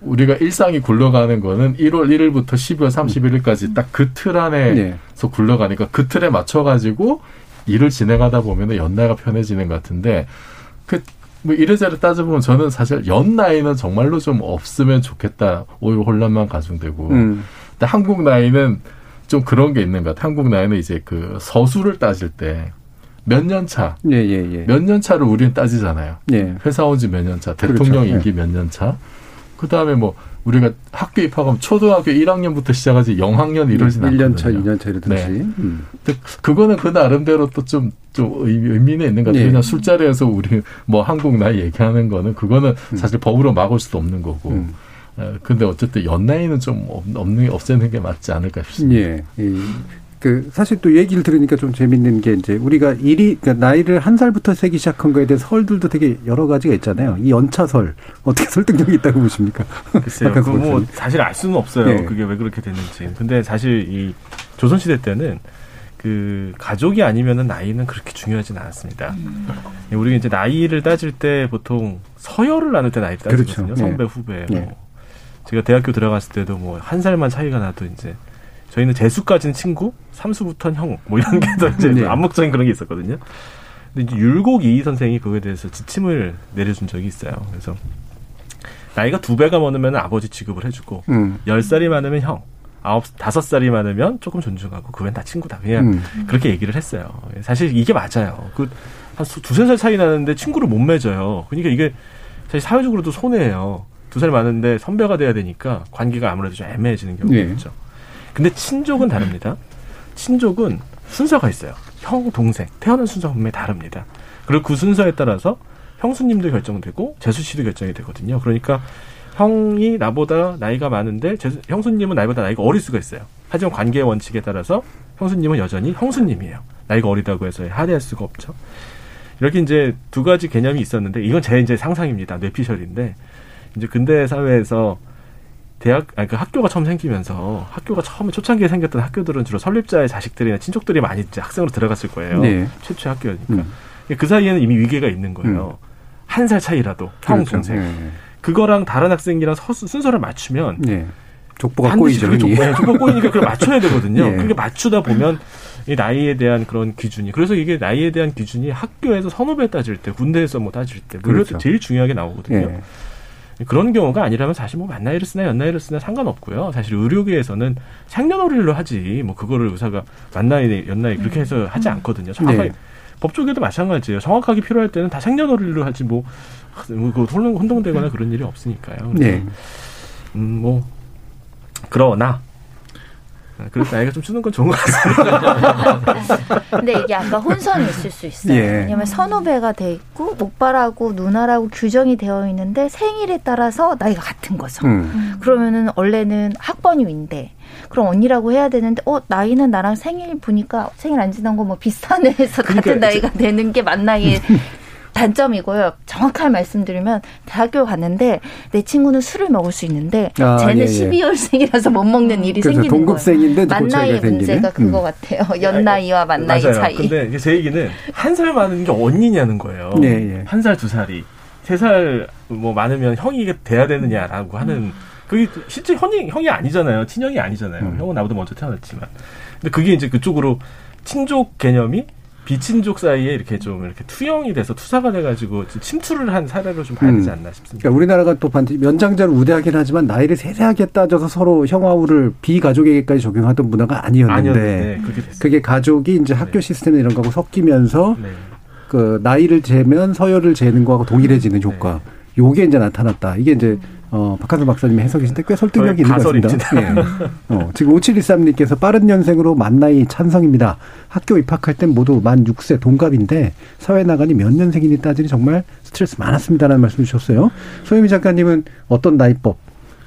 우리가 일상이 굴러가는 거는 1월 1일부터 12월 31일까지 딱 그 틀 안에서 네. 굴러가니까 그 틀에 맞춰 가지고 일을 진행하다 보면 연나이가 편해지는 것 같은데 그 뭐 이래저래 따져보면 저는 사실 연나이는 정말로 좀 없으면 좋겠다. 오히려 혼란만 가중되고. 음. 근데 한국 나이는 좀 그런 게 있는 것 같아요. 한국 나이는 이제 그 서수를 따질 때 몇년 차, 예, 예, 예. 몇 년 차를 우리는 따지잖아요. 예. 회사 온 지 몇 년 차, 그렇죠. 대통령 예. 임기 몇 년 차. 그 다음에 뭐 우리가 학교 입학하면 초등학교 1학년부터 시작하지 0학년 이러진 않거든요. 1년 차, 2년 차 이러듯이. 네. 음. 그거는 그 나름대로 또좀좀 의미는 있는 것 같아요. 예. 그냥 술자리에서 우리 뭐 한국 나이 얘기하는 거는 그거는 사실 법으로 막을 수도 없는 거고. 음. 에, 근데 어쨌든 연나이는 좀 없- 없는 없애는 게 맞지 않을까 싶습니다. 예. 이, 그 사실 또 얘기를 들으니까 좀 재밌는 게 이제 우리가 일이 그러니까 나이를 한 살부터 세기 시작한 거에 대해서 설들도 되게 여러 가지가 있잖아요. 이 연차설 어떻게 설득력이 있다고 보십니까? 글쎄요. 뭐 그렇죠. 사실 알 수는 없어요. 예. 그게 왜 그렇게 됐는지. 근데 사실 이 조선 시대 때는 그 가족이 아니면은 나이는 그렇게 중요하진 않았습니다. 예, 우리가 이제 나이를 따질 때 보통 서열을 나눌 때 나이를 따지거든요. 그렇죠. 선배, 예. 후배. 예. 뭐. 제가 대학교 들어갔을 때도 뭐 한 살만 차이가 나도 이제 저희는 재수까지는 친구, 삼수부터는 형, 뭐 이런 게더 이제 네. 암묵적인 그런 게 있었거든요. 근데 이제 율곡 이희 선생이 그거에 대해서 지침을 내려준 적이 있어요. 그래서 나이가 두 배가 많으면 아버지 취급을 해주고 음. 열 살이 많으면 형, 아홉 다섯 살이 많으면 조금 존중하고 그 외엔 다 친구다. 그냥 음. 그렇게 얘기를 했어요. 사실 이게 맞아요. 그 한 두세 살 차이 나는데 친구를 못 맺어요. 그러니까 이게 사실 사회적으로도 손해예요. 두 살 많은데 선배가 돼야 되니까 관계가 아무래도 좀 애매해지는 경우가 예. 있죠. 근데 친족은 다릅니다. 친족은 순서가 있어요. 형, 동생. 태어난 순서가 분명히 다릅니다. 그리고 그 순서에 따라서 형수님도 결정되고 재수 씨도 결정이 되거든요. 그러니까 형이 나보다 나이가 많은데 재수- 형수님은 나이보다 나이가 어릴 수가 있어요. 하지만 관계 원칙에 따라서 형수님은 여전히 형수님이에요. 나이가 어리다고 해서 하대할 수가 없죠. 이렇게 이제 두 가지 개념이 있었는데 이건 제 이제 상상입니다. 뇌피셜인데 이제 근대 사회에서 대학 아니 그 학교가 처음 생기면서 학교가 처음에 초창기에 생겼던 학교들은 주로 설립자의 자식들이나 친족들이 많이 학생으로 들어갔을 거예요. 네. 최초의 학교니까. 음. 그 사이에는 이미 위계가 있는 거예요. 한살 차이라도 형 그렇죠. 동생. 예. 그거랑 다른 학생이랑 서수, 순서를 맞추면 예. 족보가 꼬이죠. 족보, 예, 족보 꼬이니까 그걸 맞춰야 되거든요. 예. 그게 맞추다 보면 이 나이에 대한 그런 기준이 그래서 이게 나이에 대한 기준이 학교에서 선후배 따질 때 군대에서 뭐 따질 때 물론 그렇죠. 제일 중요하게 나오거든요. 예. 그런 경우가 아니라면 사실 뭐 만 나이를 쓰나 연 나이를 쓰나 상관없고요. 사실 의료계에서는 생년월일로 하지 뭐 그거를 의사가 만 나이 연 나이 그렇게 해서 하지 않거든요. 정확하게 네. 법조계도 마찬가지예요. 정확하게 필요할 때는 다 생년월일로 하지 뭐, 혼동, 혼동되거나 그런 일이 없으니까요. 네. 음, 뭐 그러나 그래서 나이가 좀 주는 건 좋은 것 같습니다. 근데 이게 아까 혼선이 있을 수 있어요. 예. 왜냐면 선후배가 돼 있고 오빠라고 누나라고 규정이 되어 있는데 생일에 따라서 나이가 같은 거죠. 음. 그러면은 원래는 학번이 위인데 그럼 언니라고 해야 되는데 어 나이는 나랑 생일 보니까 생일 안 지난 거뭐 해서 같은 그러니까 나이가 되는 게만 나이의 단점이고요. 정확하게 말씀드리면 대학교 갔는데 내 친구는 술을 먹을 수 있는데 아, 쟤는 예, 예. 12월생이라서 못 먹는 일이 그래서 생기는 동급생인데 거예요. 만그 차이가 나이의 생기네? 문제가 그거 음. 같아요. 연 나이와 만 나이 맞아요. 차이. 근데 이게 제 얘기는 한 살 많은 게 언니냐는 거예요. 예, 예. 한 살 두 살이 세 살 뭐 많으면 형이 돼야 되느냐라고 하는 그게 실제 형이 형이 아니잖아요. 친형이 아니잖아요. 형은 나보다 먼저 태어났지만. 근데 그게 이제 그쪽으로 친족 개념이 비친족 사이에 이렇게 좀 이렇게 투영이 돼서 투사가 돼가지고 침투를 한 사례로 좀 봐야 되지 음. 않나 싶습니다. 그러니까 우리나라가 또 반드 연장자를 우대하긴 하지만 나이를 세세하게 따져서 서로 형아우를 비가족에게까지 적용하던 문화가 아니었는데 아니었는데 됐어요. 그게 가족이 이제 학교 시스템 이런 거하고 섞이면서 네. 그 나이를 재면 서열을 재는 거하고 동일해지는 효과. 요게 이제 나타났다. 이게 이제 어 박한선 박사님의 해석이신데 꽤 설득력이 있는 것 같습니다. 예. 어, 지금 5713님께서 빠른 년생으로 만 나이 찬성입니다. 학교 입학할 땐 모두 만 6세 동갑인데 사회 나가니 몇 년생이니 따지니 정말 스트레스 많았습니다라는 말씀 주셨어요. 소혜미 작가님은 어떤 나이법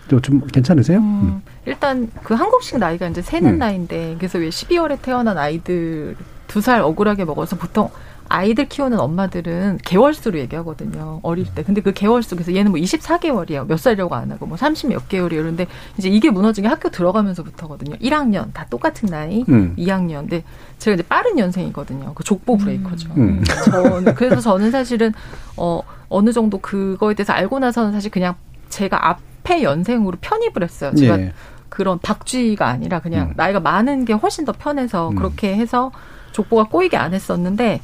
좀- 좀 괜찮으세요? 음. 일단 그 한국식 나이가 이제 세는 음. 나이인데 그래서 왜 12월에 태어난 아이들 두 살 억울하게 먹어서 보통 아이들 키우는 엄마들은 개월수로 얘기하거든요. 어릴 때. 근데 그 개월수 그래서 얘는 뭐 24개월이에요. 몇 살이라고 안 하고 뭐 30 몇 개월이에요. 그런데 이제 이게 무너진 게 학교 들어가면서부터거든요. 1학년 다 똑같은 나이, 음. 2학년. 근데 제가 이제 빠른 년생이거든요. 그 족보 브레이커죠. 음. 저는 그래서 저는 사실은 어 어느 정도 그거에 대해서 알고 나서는 사실 그냥 제가 앞에 연생으로 편입을 했어요. 제가 예. 그런 박쥐가 아니라 그냥 나이가 많은 게 훨씬 더 편해서 음. 그렇게 해서 족보가 꼬이게 안 했었는데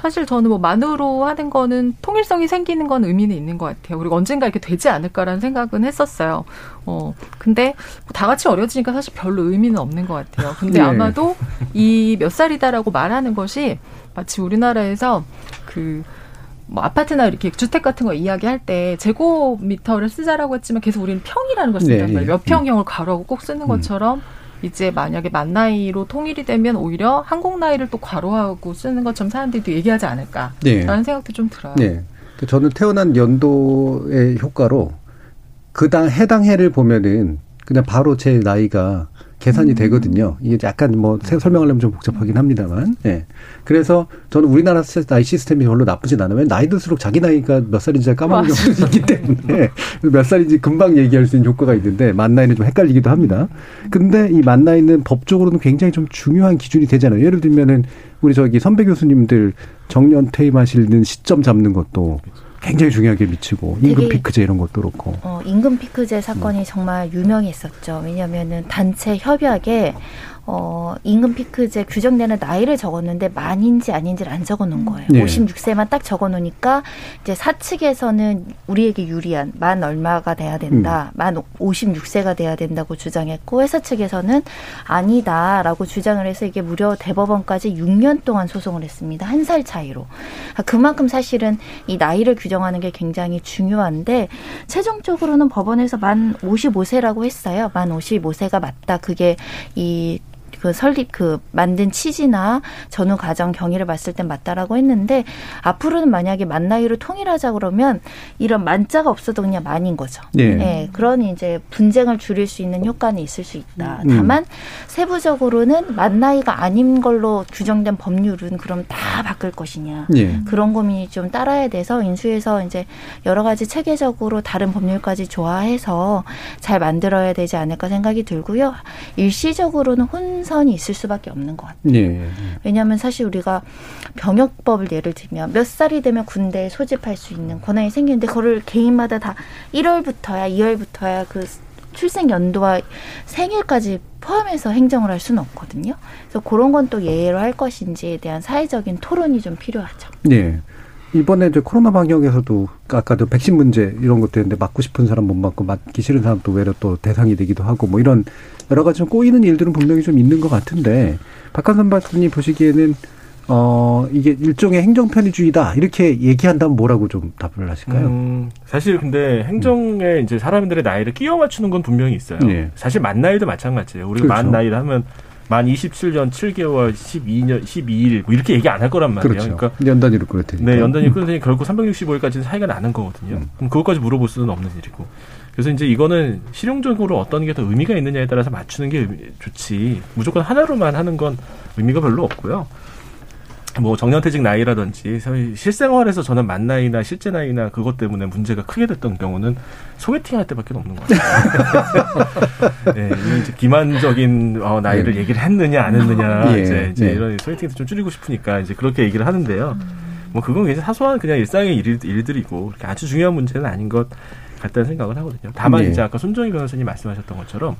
사실 저는 뭐 만으로 하는 거는 통일성이 생기는 건 의미는 있는 것 같아요. 그리고 언젠가 이렇게 되지 않을까라는 생각은 했었어요. 어, 근데 다 같이 어려지니까 사실 별로 의미는 없는 것 같아요. 근데 네. 아마도 이 몇 살이다라고 말하는 것이 마치 우리나라에서 그뭐 아파트나 이렇게 주택 같은 거 이야기할 때 제곱미터를 쓰자라고 했지만 계속 우리는 평이라는 걸 쓴단 네, 말이에요. 예. 몇 평형을 가로하고 꼭 쓰는 것처럼 이제 만약에 만 나이로 통일이 되면 오히려 한국 나이를 또 괄호하고 쓰는 것처럼 사람들이 또 얘기하지 않을까라는 네. 생각도 좀 들어요. 네. 저는 태어난 연도의 효과로 그당 해당 해를 보면은 그냥 바로 제 나이가 계산이 되거든요. 이게 약간 뭐 세- 설명하려면 좀 복잡하긴 합니다만. 예. 그래서 저는 우리나라 시- 나이 시스템이 별로 나쁘진 않아요. 나이 들수록 자기 나이가 몇 살인지 잘 까먹는. 경우도 있기 때문에 몇 살인지 금방 얘기할 수 있는 효과가 있는데 만 나이는 좀 헷갈리기도 합니다. 근데 이 만 나이는 법적으로는 굉장히 좀 중요한 기준이 되잖아요. 예를 들면은 우리 저기 선배 교수님들 정년 퇴임하시는 시점 잡는 것도 굉장히 중요하게 미치고 임금 피크제 이런 것도 그렇고. 어, 임금 피크제 사건이 정말 유명했었죠. 왜냐하면은 단체 협약에 어, 임금 피크제 규정되는 나이를 적었는데 만인지 아닌지를 안 적어 놓은 거예요. 네. 56세만 딱 적어 놓으니까 이제 사측에서는 우리에게 유리한 만 얼마가 돼야 된다. 만 56세가 돼야 된다고 주장했고 회사 측에서는 아니다라고 주장을 해서 이게 무려 대법원까지 6년 동안 소송을 했습니다. 한 살 차이로. 아, 그만큼 사실은 이 나이를 규정하는 게 굉장히 중요한데 최종적으로는 법원에서 만 55세라고 했어요. 만 55세가 맞다. 그게 이 그 설립 그 만든 취지나 전후 과정 경위를 봤을 땐 맞다라고 했는데 앞으로는 만약에 만 나이로 통일하자 그러면 이런 만자가 없어도 그냥 만인 거죠. 예. 예, 그런 이제 분쟁을 줄일 수 있는 효과는 있을 수 있다. 음. 다만 세부적으로는 만 나이가 아닌 걸로 규정된 법률은 그럼 다 바꿀 것이냐. 예. 그런 고민이 좀 따라야 돼서 인수에서 이제 여러 가지 체계적으로 다른 법률까지 조화해서 잘 만들어야 되지 않을까 생각이 들고요. 일시적으로는 혼 선이 있을 수밖에 없는 것 같아요. 예. 왜냐하면 사실 우리가 병역법을 예를 들면 몇 살이 되면 군대에 소집할 수 있는 권한이 생기는데 그거를 개인마다 다 1월부터야 2월부터야 그 출생 연도와 생일까지 포함해서 행정을 할 수는 없거든요. 그래서 그런 건 또 예외로 할 것인지에 대한 사회적인 토론이 좀 필요하죠. 예. 이번에 이제 코로나 방역에서도 아까도 백신 문제 이런 것도 했는데 맞고 싶은 사람 못 맞고 맞기 싫은 사람도 외려 또 대상이 되기도 하고 뭐 이런 여러 가지 좀 꼬이는 일들은 분명히 좀 있는 것 같은데 박한선 박사님 보시기에는 어 이게 일종의 행정 편의주의다 이렇게 얘기한다면 뭐라고 좀 답을 하실까요? 음, 사실 근데 행정에 이제 사람들의 나이를 끼워 맞추는 건 분명히 있어요. 예. 사실 만 나이도 마찬가지예요. 우리가 그렇죠. 만 나이를 하면 만 27년 7개월, 12년, 12일 뭐 이렇게 얘기 안 할 거란 말이에요. 그렇죠. 그러니까 연단위로 그럴 테니까. 네, 연단위 끊으니 결국 365일까지는 차이가 나는 거거든요. 음. 그럼 그것까지 물어볼 수는 없는 일이고. 그래서 이제 이거는 실용적으로 어떤 게 더 의미가 있느냐에 따라서 맞추는 게 의미- 좋지. 무조건 하나로만 하는 건 의미가 별로 없고요. 뭐 정년퇴직 나이라든지 사실 실생활에서 저는 만 나이나 실제 나이나 그것 때문에 문제가 크게 됐던 경우는 소개팅 할 때밖에 없는 것 같아요. 네, 이 이제 기만적인 어, 나이를 예. 얘기를 했느냐 안 했느냐 예, 이제, 이제 예. 이런 소개팅도 좀 줄이고 싶으니까 이제 그렇게 얘기를 하는데요. 뭐 그건 굉장히 사소한 그냥 일상의 일, 일들이고 아주 중요한 문제는 아닌 것 같다는 생각을 하거든요. 다만 네. 이제 아까 손정희 변호사님 말씀하셨던 것처럼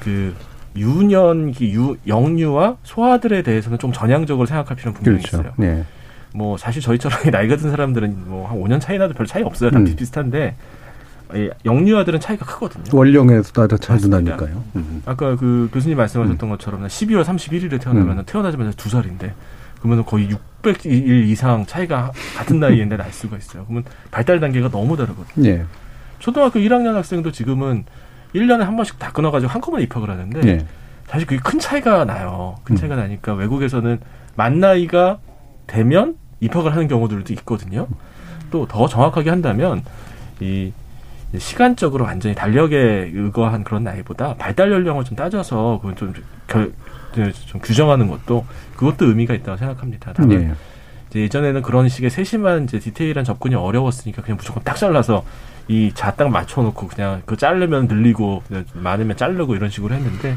그 유년기 유, 영유아 소아들에 대해서는 좀 전향적으로 생각할 필요는 분명히 그렇죠. 있어요. 네. 뭐 사실 저희처럼 나이가 든 사람들은 뭐 한 5년 차이 나도 별 차이 없어요. 다 음. 비슷비슷한데 이 영유아들은 차이가 크거든요. 원령에서 따로 차이도 나니까요. 음. 아까 그 교수님 말씀하셨던 것처럼 12월 31일에 태어나면 음. 태어나자마자 두 살인데 그러면 거의 600일 이상 차이가 같은 나이인데 날 수가 있어요. 그러면 발달 단계가 너무 다르거든요. 예. 초등학교 1학년 학생도 지금은 1년에 한 번씩 다 끊어가지고 한꺼번에 입학을 하는데 예. 사실 그게 큰 차이가 나요. 큰 음. 차이가 나니까 외국에서는 만 나이가 되면 입학을 하는 경우들도 있거든요. 또 더 정확하게 한다면 이 시간적으로 완전히 달력에 의거한 그런 나이보다 발달 연령을 좀 따져서 그건 좀, 결, 좀 규정하는 것도 그것도 의미가 있다고 생각합니다. 다만 예. 이제 예전에는 그런 식의 세심한 이제 디테일한 접근이 어려웠으니까 그냥 무조건 딱 잘라서 이 자딱 맞춰놓고 그냥 그 자르면 늘리고 많으면 자르고 이런 식으로 했는데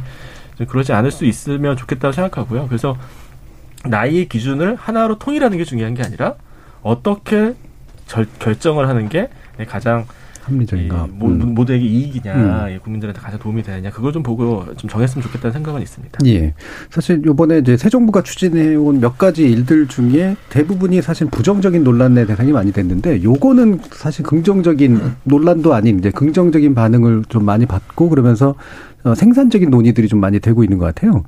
그러지 않을 수 있으면 좋겠다고 생각하고요. 그래서 나이의 기준을 하나로 통일하는 게 중요한 게 아니라 어떻게 절, 결정을 하는 게 가장 합리적인가. 모, 음. 모두에게 이익이냐, 음. 이 국민들한테 가장 도움이 되느냐, 그걸 좀 보고 좀 정했으면 좋겠다는 생각은 있습니다. 예. 사실 요번에 이제 새 정부가 추진해온 몇 가지 일들 중에 대부분이 사실 부정적인 논란의 대상이 많이 됐는데 요거는 사실 긍정적인 논란도 아닌 이제 긍정적인 반응을 좀 많이 받고 그러면서 어, 생산적인 논의들이 좀 많이 되고 있는 것 같아요.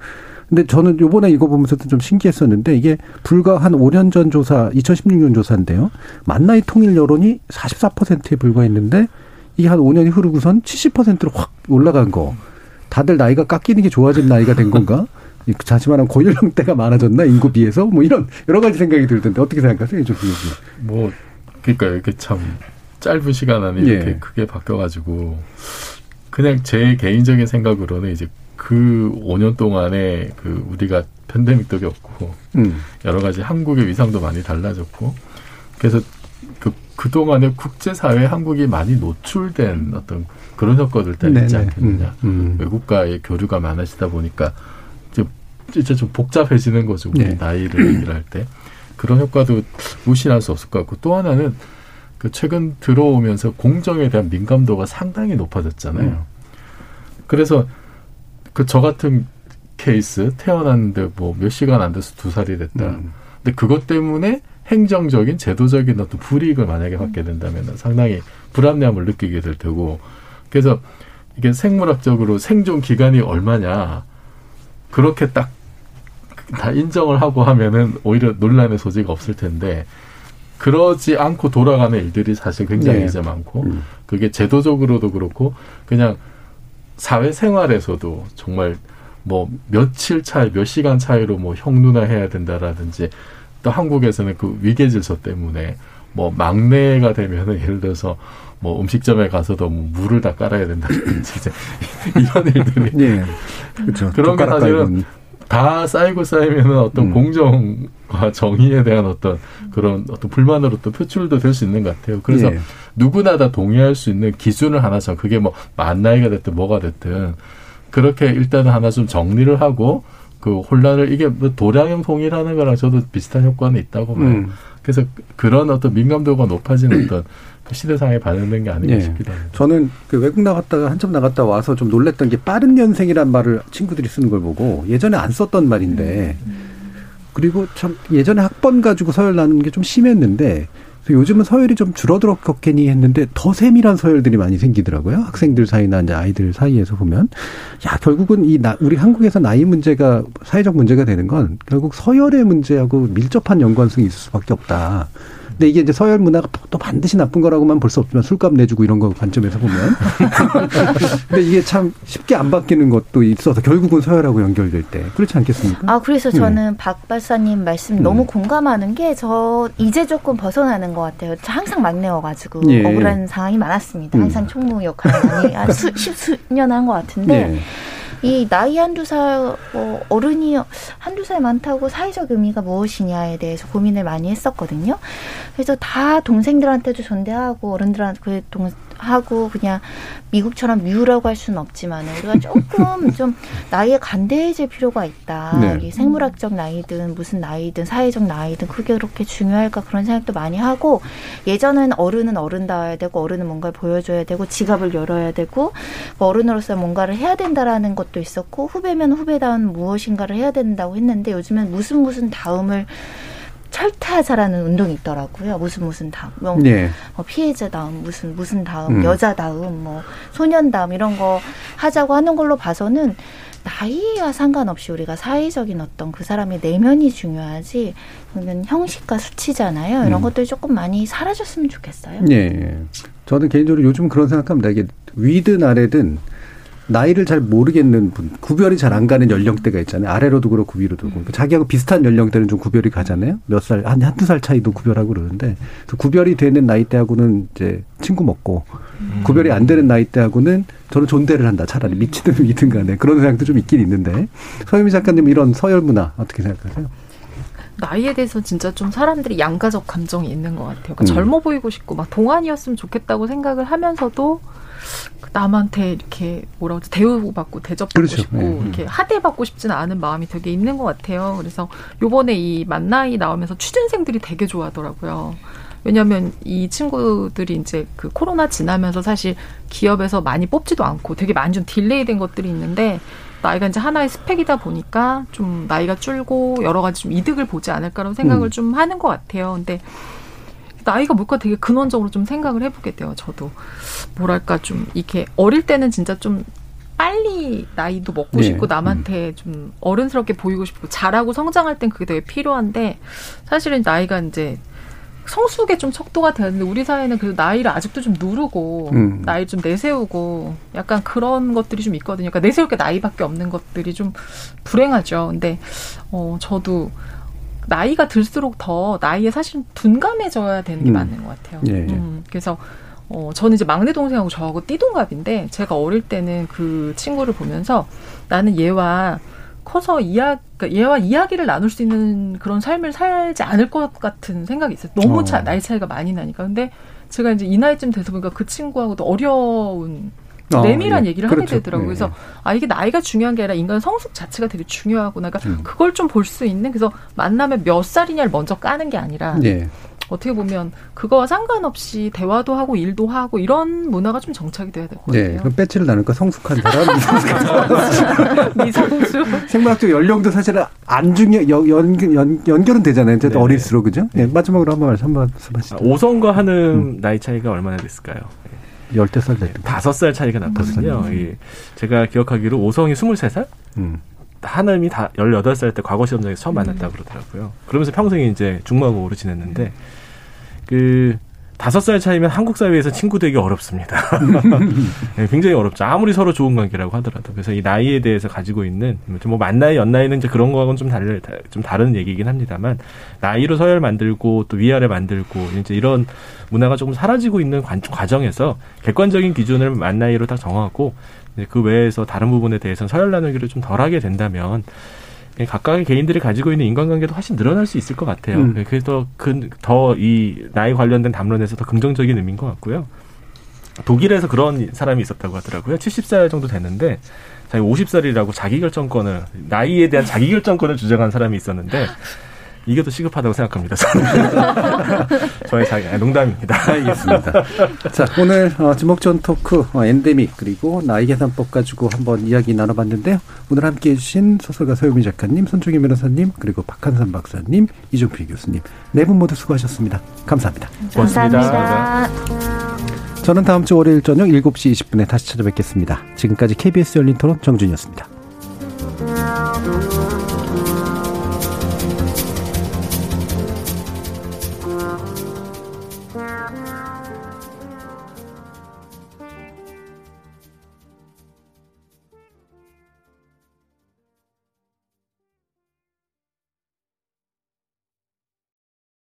근데 저는 요번에 이거 보면서도 좀 신기했었는데 이게 불과 한 5년 전 조사, 2016년 조사인데요. 만나이 통일 여론이 44%에 불과했는데 이게 한 5년이 흐르고선 70%로 확 올라간 거. 다들 나이가 깎이는 게 좋아진 나이가 된 건가? 이 자지만한 고연령대가 많아졌나 인구 비해서 뭐 이런 여러 가지 생각이 들던데 어떻게 생각하세요, 조 교수님? 뭐 그러니까 이렇게 참 짧은 시간 안에 이렇게 예. 크게 바뀌어가지고 그냥 제 개인적인 생각으로는 이제 그 5년 동안에 그 우리가 팬데믹도 겪고 음. 여러 가지 한국의 위상도 많이 달라졌고 그래서 그 그동안에 국제사회에 한국이 많이 노출된 어떤 그런 효과들 때문에 있지. 않겠느냐. 음, 음. 외국과의 교류가 많아지다 보니까 이제 진짜 좀 복잡해지는 거죠. 우리 네. 나이를 얘기를 할 때. 그런 효과도 무시할 수 없을 것 같고 또 하나는 그 최근 들어오면서 공정에 대한 민감도가 상당히 높아졌잖아요. 음. 그래서 그 저 같은 케이스 태어났는데 뭐 몇 시간 안 돼서 두 살이 됐다. 음. 근데 그것 때문에 행정적인 제도적인 어떤 불이익을 만약에 받게 된다면 상당히 불합리함을 느끼게 될 테고 그래서 이게 생물학적으로 생존 기간이 얼마냐 그렇게 딱 다 인정을 하고 하면은 오히려 논란의 소지가 없을 텐데 그러지 않고 돌아가는 일들이 사실 굉장히 네. 이제 많고 그게 제도적으로도 그렇고 그냥 사회생활에서도 정말 뭐 며칠 차이, 몇 시간 차이로 뭐 형누나 해야 된다라든지 또 한국에서는 그 위계 질서 때문에 뭐 막내가 되면은 예를 들어서 뭐 음식점에 가서도 뭐 물을 다 깔아야 된다든지 이제 이런 일들이 예. 그렇죠. 그런 게 사실은. 다 쌓이고 쌓이면은 어떤 음. 공정과 정의에 대한 어떤 그런 어떤 불만으로 또 표출도 될 수 있는 것 같아요. 그래서 예. 누구나 다 동의할 수 있는 기준을 하나 정, 그게 뭐 만 나이가 됐든 뭐가 됐든 그렇게 일단은 하나 좀 정리를 하고 그 혼란을 이게 뭐 도량형 통일하는 거랑 저도 비슷한 효과는 있다고 봐요. 음. 그래서 그런 어떤 민감도가 높아지는 어떤 그 시대상에 반영된 게 아닌가 예. 싶기도 합니다. 저는 그 외국 나갔다가 한참 나갔다 와서 좀 놀랬던 게 빠른 년생이란 말을 친구들이 쓰는 걸 보고 예전에 안 썼던 말인데 그리고 참 예전에 학번 가지고 서열 나누는 게 좀 심했는데 요즘은 서열이 좀 줄어들었겠니 했는데 더 세밀한 서열들이 많이 생기더라고요. 학생들 사이나 이제 아이들 사이에서 보면 야 결국은 이 나, 우리 한국에서 나이 문제가 사회적 문제가 되는 건 결국 서열의 문제하고 밀접한 연관성이 있을 수밖에 없다. 근데 이게 이제 서열 문화가 또 반드시 나쁜 거라고만 볼 수 없지만 술값 내주고 이런 거 관점에서 보면. 근데 이게 참 쉽게 안 바뀌는 것도 있어서 결국은 서열하고 연결될 때. 그렇지 않겠습니까? 아, 그래서 음. 저는 박 박사님 말씀 음. 너무 공감하는 게 저 이제 조금 벗어나는 것 같아요. 저 항상 막내여가지고 예. 억울한 상황이 많았습니다. 음. 항상 총무 역할을 많이 한 수, 십수년 한 것 같은데 예. 이 나이 한두 살 어, 어른이 한두 살 많다고 사회적 의미가 무엇이냐에 대해서 고민을 많이 했었거든요. 그래서 다 동생들한테도 존대하고 어른들한테 그 동 하고 그냥 미국처럼 미우라고 할 수는 없지만 우리가 조금 좀 나이에 간대해질 필요가 있다. 네. 이 생물학적 나이든 무슨 나이든 사회적 나이든 그게 그렇게 중요할까 그런 생각도 많이 하고 예전엔 어른은 어른다워야 되고 어른은 뭔가를 보여줘야 되고 지갑을 열어야 되고 뭐 어른으로서 뭔가를 해야 된다라는 것 것도 있었고 후배면 후배다운 무엇인가를 해야 된다고 했는데 요즘엔 무슨 무슨 다음을 철퇴하자라는 운동이 있더라고요. 무슨 무슨 다음, 뭐 네. 어, 피해자 다음, 무슨 무슨 다음, 음. 여자 다음, 뭐 소년 다음 이런 거 하자고 하는 걸로 봐서는 나이와 상관없이 우리가 사회적인 어떤 그 사람의 내면이 중요하지 그러면 형식과 수치잖아요. 이런 음. 것들이 조금 많이 사라졌으면 좋겠어요. 예, 예. 저는 개인적으로 요즘 그런 생각합니다. 이게 위든 아래든 나이를 잘 모르겠는 분, 구별이 잘 안 가는 연령대가 있잖아요. 아래로도 그렇고 위로도 그렇고. 자기하고 비슷한 연령대는 좀 구별이 가잖아요. 몇 살, 한, 한두 살 차이도 구별하고 그러는데, 그 구별이 되는 나이대하고는 이제 친구 먹고, 구별이 안 되는 나이대하고는 저는 존대를 한다. 차라리 미치든 위든 간에. 그런 생각도 좀 있긴 있는데. 서유미 작가님 이런 서열 문화 어떻게 생각하세요? 나이에 대해서 진짜 좀 사람들이 양가적 감정이 있는 것 같아요. 그러니까 음. 젊어 보이고 싶고 막 동안이었으면 좋겠다고 생각을 하면서도 그 남한테 이렇게 뭐라 그러지 대우받고 대접받고 그렇죠. 싶고 네. 이렇게 하대받고 싶지는 않은 마음이 되게 있는 것 같아요. 그래서 요번에 이 만나이 나오면서 취준생들이 되게 좋아하더라고요. 왜냐하면 이 친구들이 이제 그 코로나 지나면서 사실 기업에서 많이 뽑지도 않고 되게 많이 좀 딜레이된 것들이 있는데 나이가 이제 하나의 스펙이다 보니까 좀 나이가 줄고 여러 가지 좀 이득을 보지 않을까라는 생각을 음. 좀 하는 것 같아요. 근데 나이가 뭘까 되게 근원적으로 좀 생각을 해보게 돼요. 저도 뭐랄까 좀 이렇게 어릴 때는 진짜 좀 빨리 나이도 먹고 네. 싶고 남한테 좀 어른스럽게 보이고 싶고 잘하고 성장할 땐 그게 되게 필요한데 사실은 나이가 이제 성숙에 좀 척도가 되는데 우리 사회는 그래도 나이를 아직도 좀 누르고 음. 나이를 좀 내세우고 약간 그런 것들이 좀 있거든요. 그러니까 내세울 게 나이밖에 없는 것들이 좀 불행하죠. 근데 어 저도 나이가 들수록 더 나이에 사실 둔감해져야 되는 게 음. 맞는 것 같아요. 예, 예. 음, 그래서 어 저는 이제 막내 동생하고 저하고 띠동갑인데 제가 어릴 때는 그 친구를 보면서 나는 얘와 커서 이야 그러니까 얘와 이야기를 나눌 수 있는 그런 삶을 살지 않을 것 같은 생각이 있어요. 너무 어. 차, 나이 차이가 많이 나니까. 근데 제가 이제 이 나이쯤 돼서 보니까 그 친구하고도 어려운 어, 내밀한 예. 얘기를 그렇죠. 하게 되더라고요. 예, 그래서 아 이게 나이가 중요한 게 아니라 인간 성숙 자체가 되게 중요하구나. 그러니까 음. 그걸 좀 볼 수 있는 그래서 만나면 몇 살이냐를 먼저 까는 게 아니라 예. 어떻게 보면 그거와 상관없이 대화도 하고 일도 하고 이런 문화가 좀 정착이 돼야 될것 네. 같아요. 그럼 배지를 나눌까? 성숙한 사람, 미성숙. 생물학적 연령도 사실은 안 중요, 연, 연, 연, 연결은 되잖아요. 어쨌든 네네. 어릴수록, 그죠? 예, 마지막으로 한 번, 한 번, 말씀하시죠. 오성과 하는 나이 차이가 얼마나 됐을까요? 열대 살 됐다. 다섯 살 차이가 났거든요. 음. 예. 제가 기억하기로 오성이 스물세 살? 음. 한음이 다 18살 때 과거 시험장에서 처음 만났다 고 그러더라고요. 그러면서 평생이 이제 중마고로 지냈는데, 그, 다섯 살 차이면 한국 사회에서 친구 되기 어렵습니다. 네, 굉장히 어렵죠. 아무리 서로 좋은 관계라고 하더라도. 그래서 이 나이에 대해서 가지고 있는, 뭐, 만나이, 연나이는 이제 그런 거하고는 좀 다른, 좀 다른 얘기긴 합니다만, 나이로 서열 만들고, 또 위아래 만들고, 이제 이런 문화가 조금 사라지고 있는 관- 과정에서 객관적인 기준을 만나이로 딱 정하고, 그 외에서 다른 부분에 대해서는 서열 나누기를 좀 덜하게 된다면 각각의 개인들이 가지고 있는 인간관계도 훨씬 늘어날 수 있을 것 같아요. 음. 그래서 더 이 나이 관련된 담론에서 더 긍정적인 의미인 것 같고요. 독일에서 그런 사람이 있었다고 하더라고요. 70살 정도 됐는데 자기 50살이라고 자기결정권을 나이에 대한 자기결정권을 주장한 사람이 있었는데 이게 더 시급하다고 생각합니다. 저는. 저의 자기 농담입니다. 알겠습니다. 자, 오늘 어, 지목전 토크 어, 엔데믹 그리고 나이 계산법 가지고 한번 이야기 나눠봤는데요. 오늘 함께해 주신 소설가 서유미 작가님, 손중희 변호사님, 그리고 박한산 박사님, 이종필 교수님 네 분 모두 수고하셨습니다. 감사합니다. 감사합니다. 저는 다음 주 월요일 저녁 7시 20분에 다시 찾아뵙겠습니다. 지금까지 KBS 열린 토론 정준이었습니다.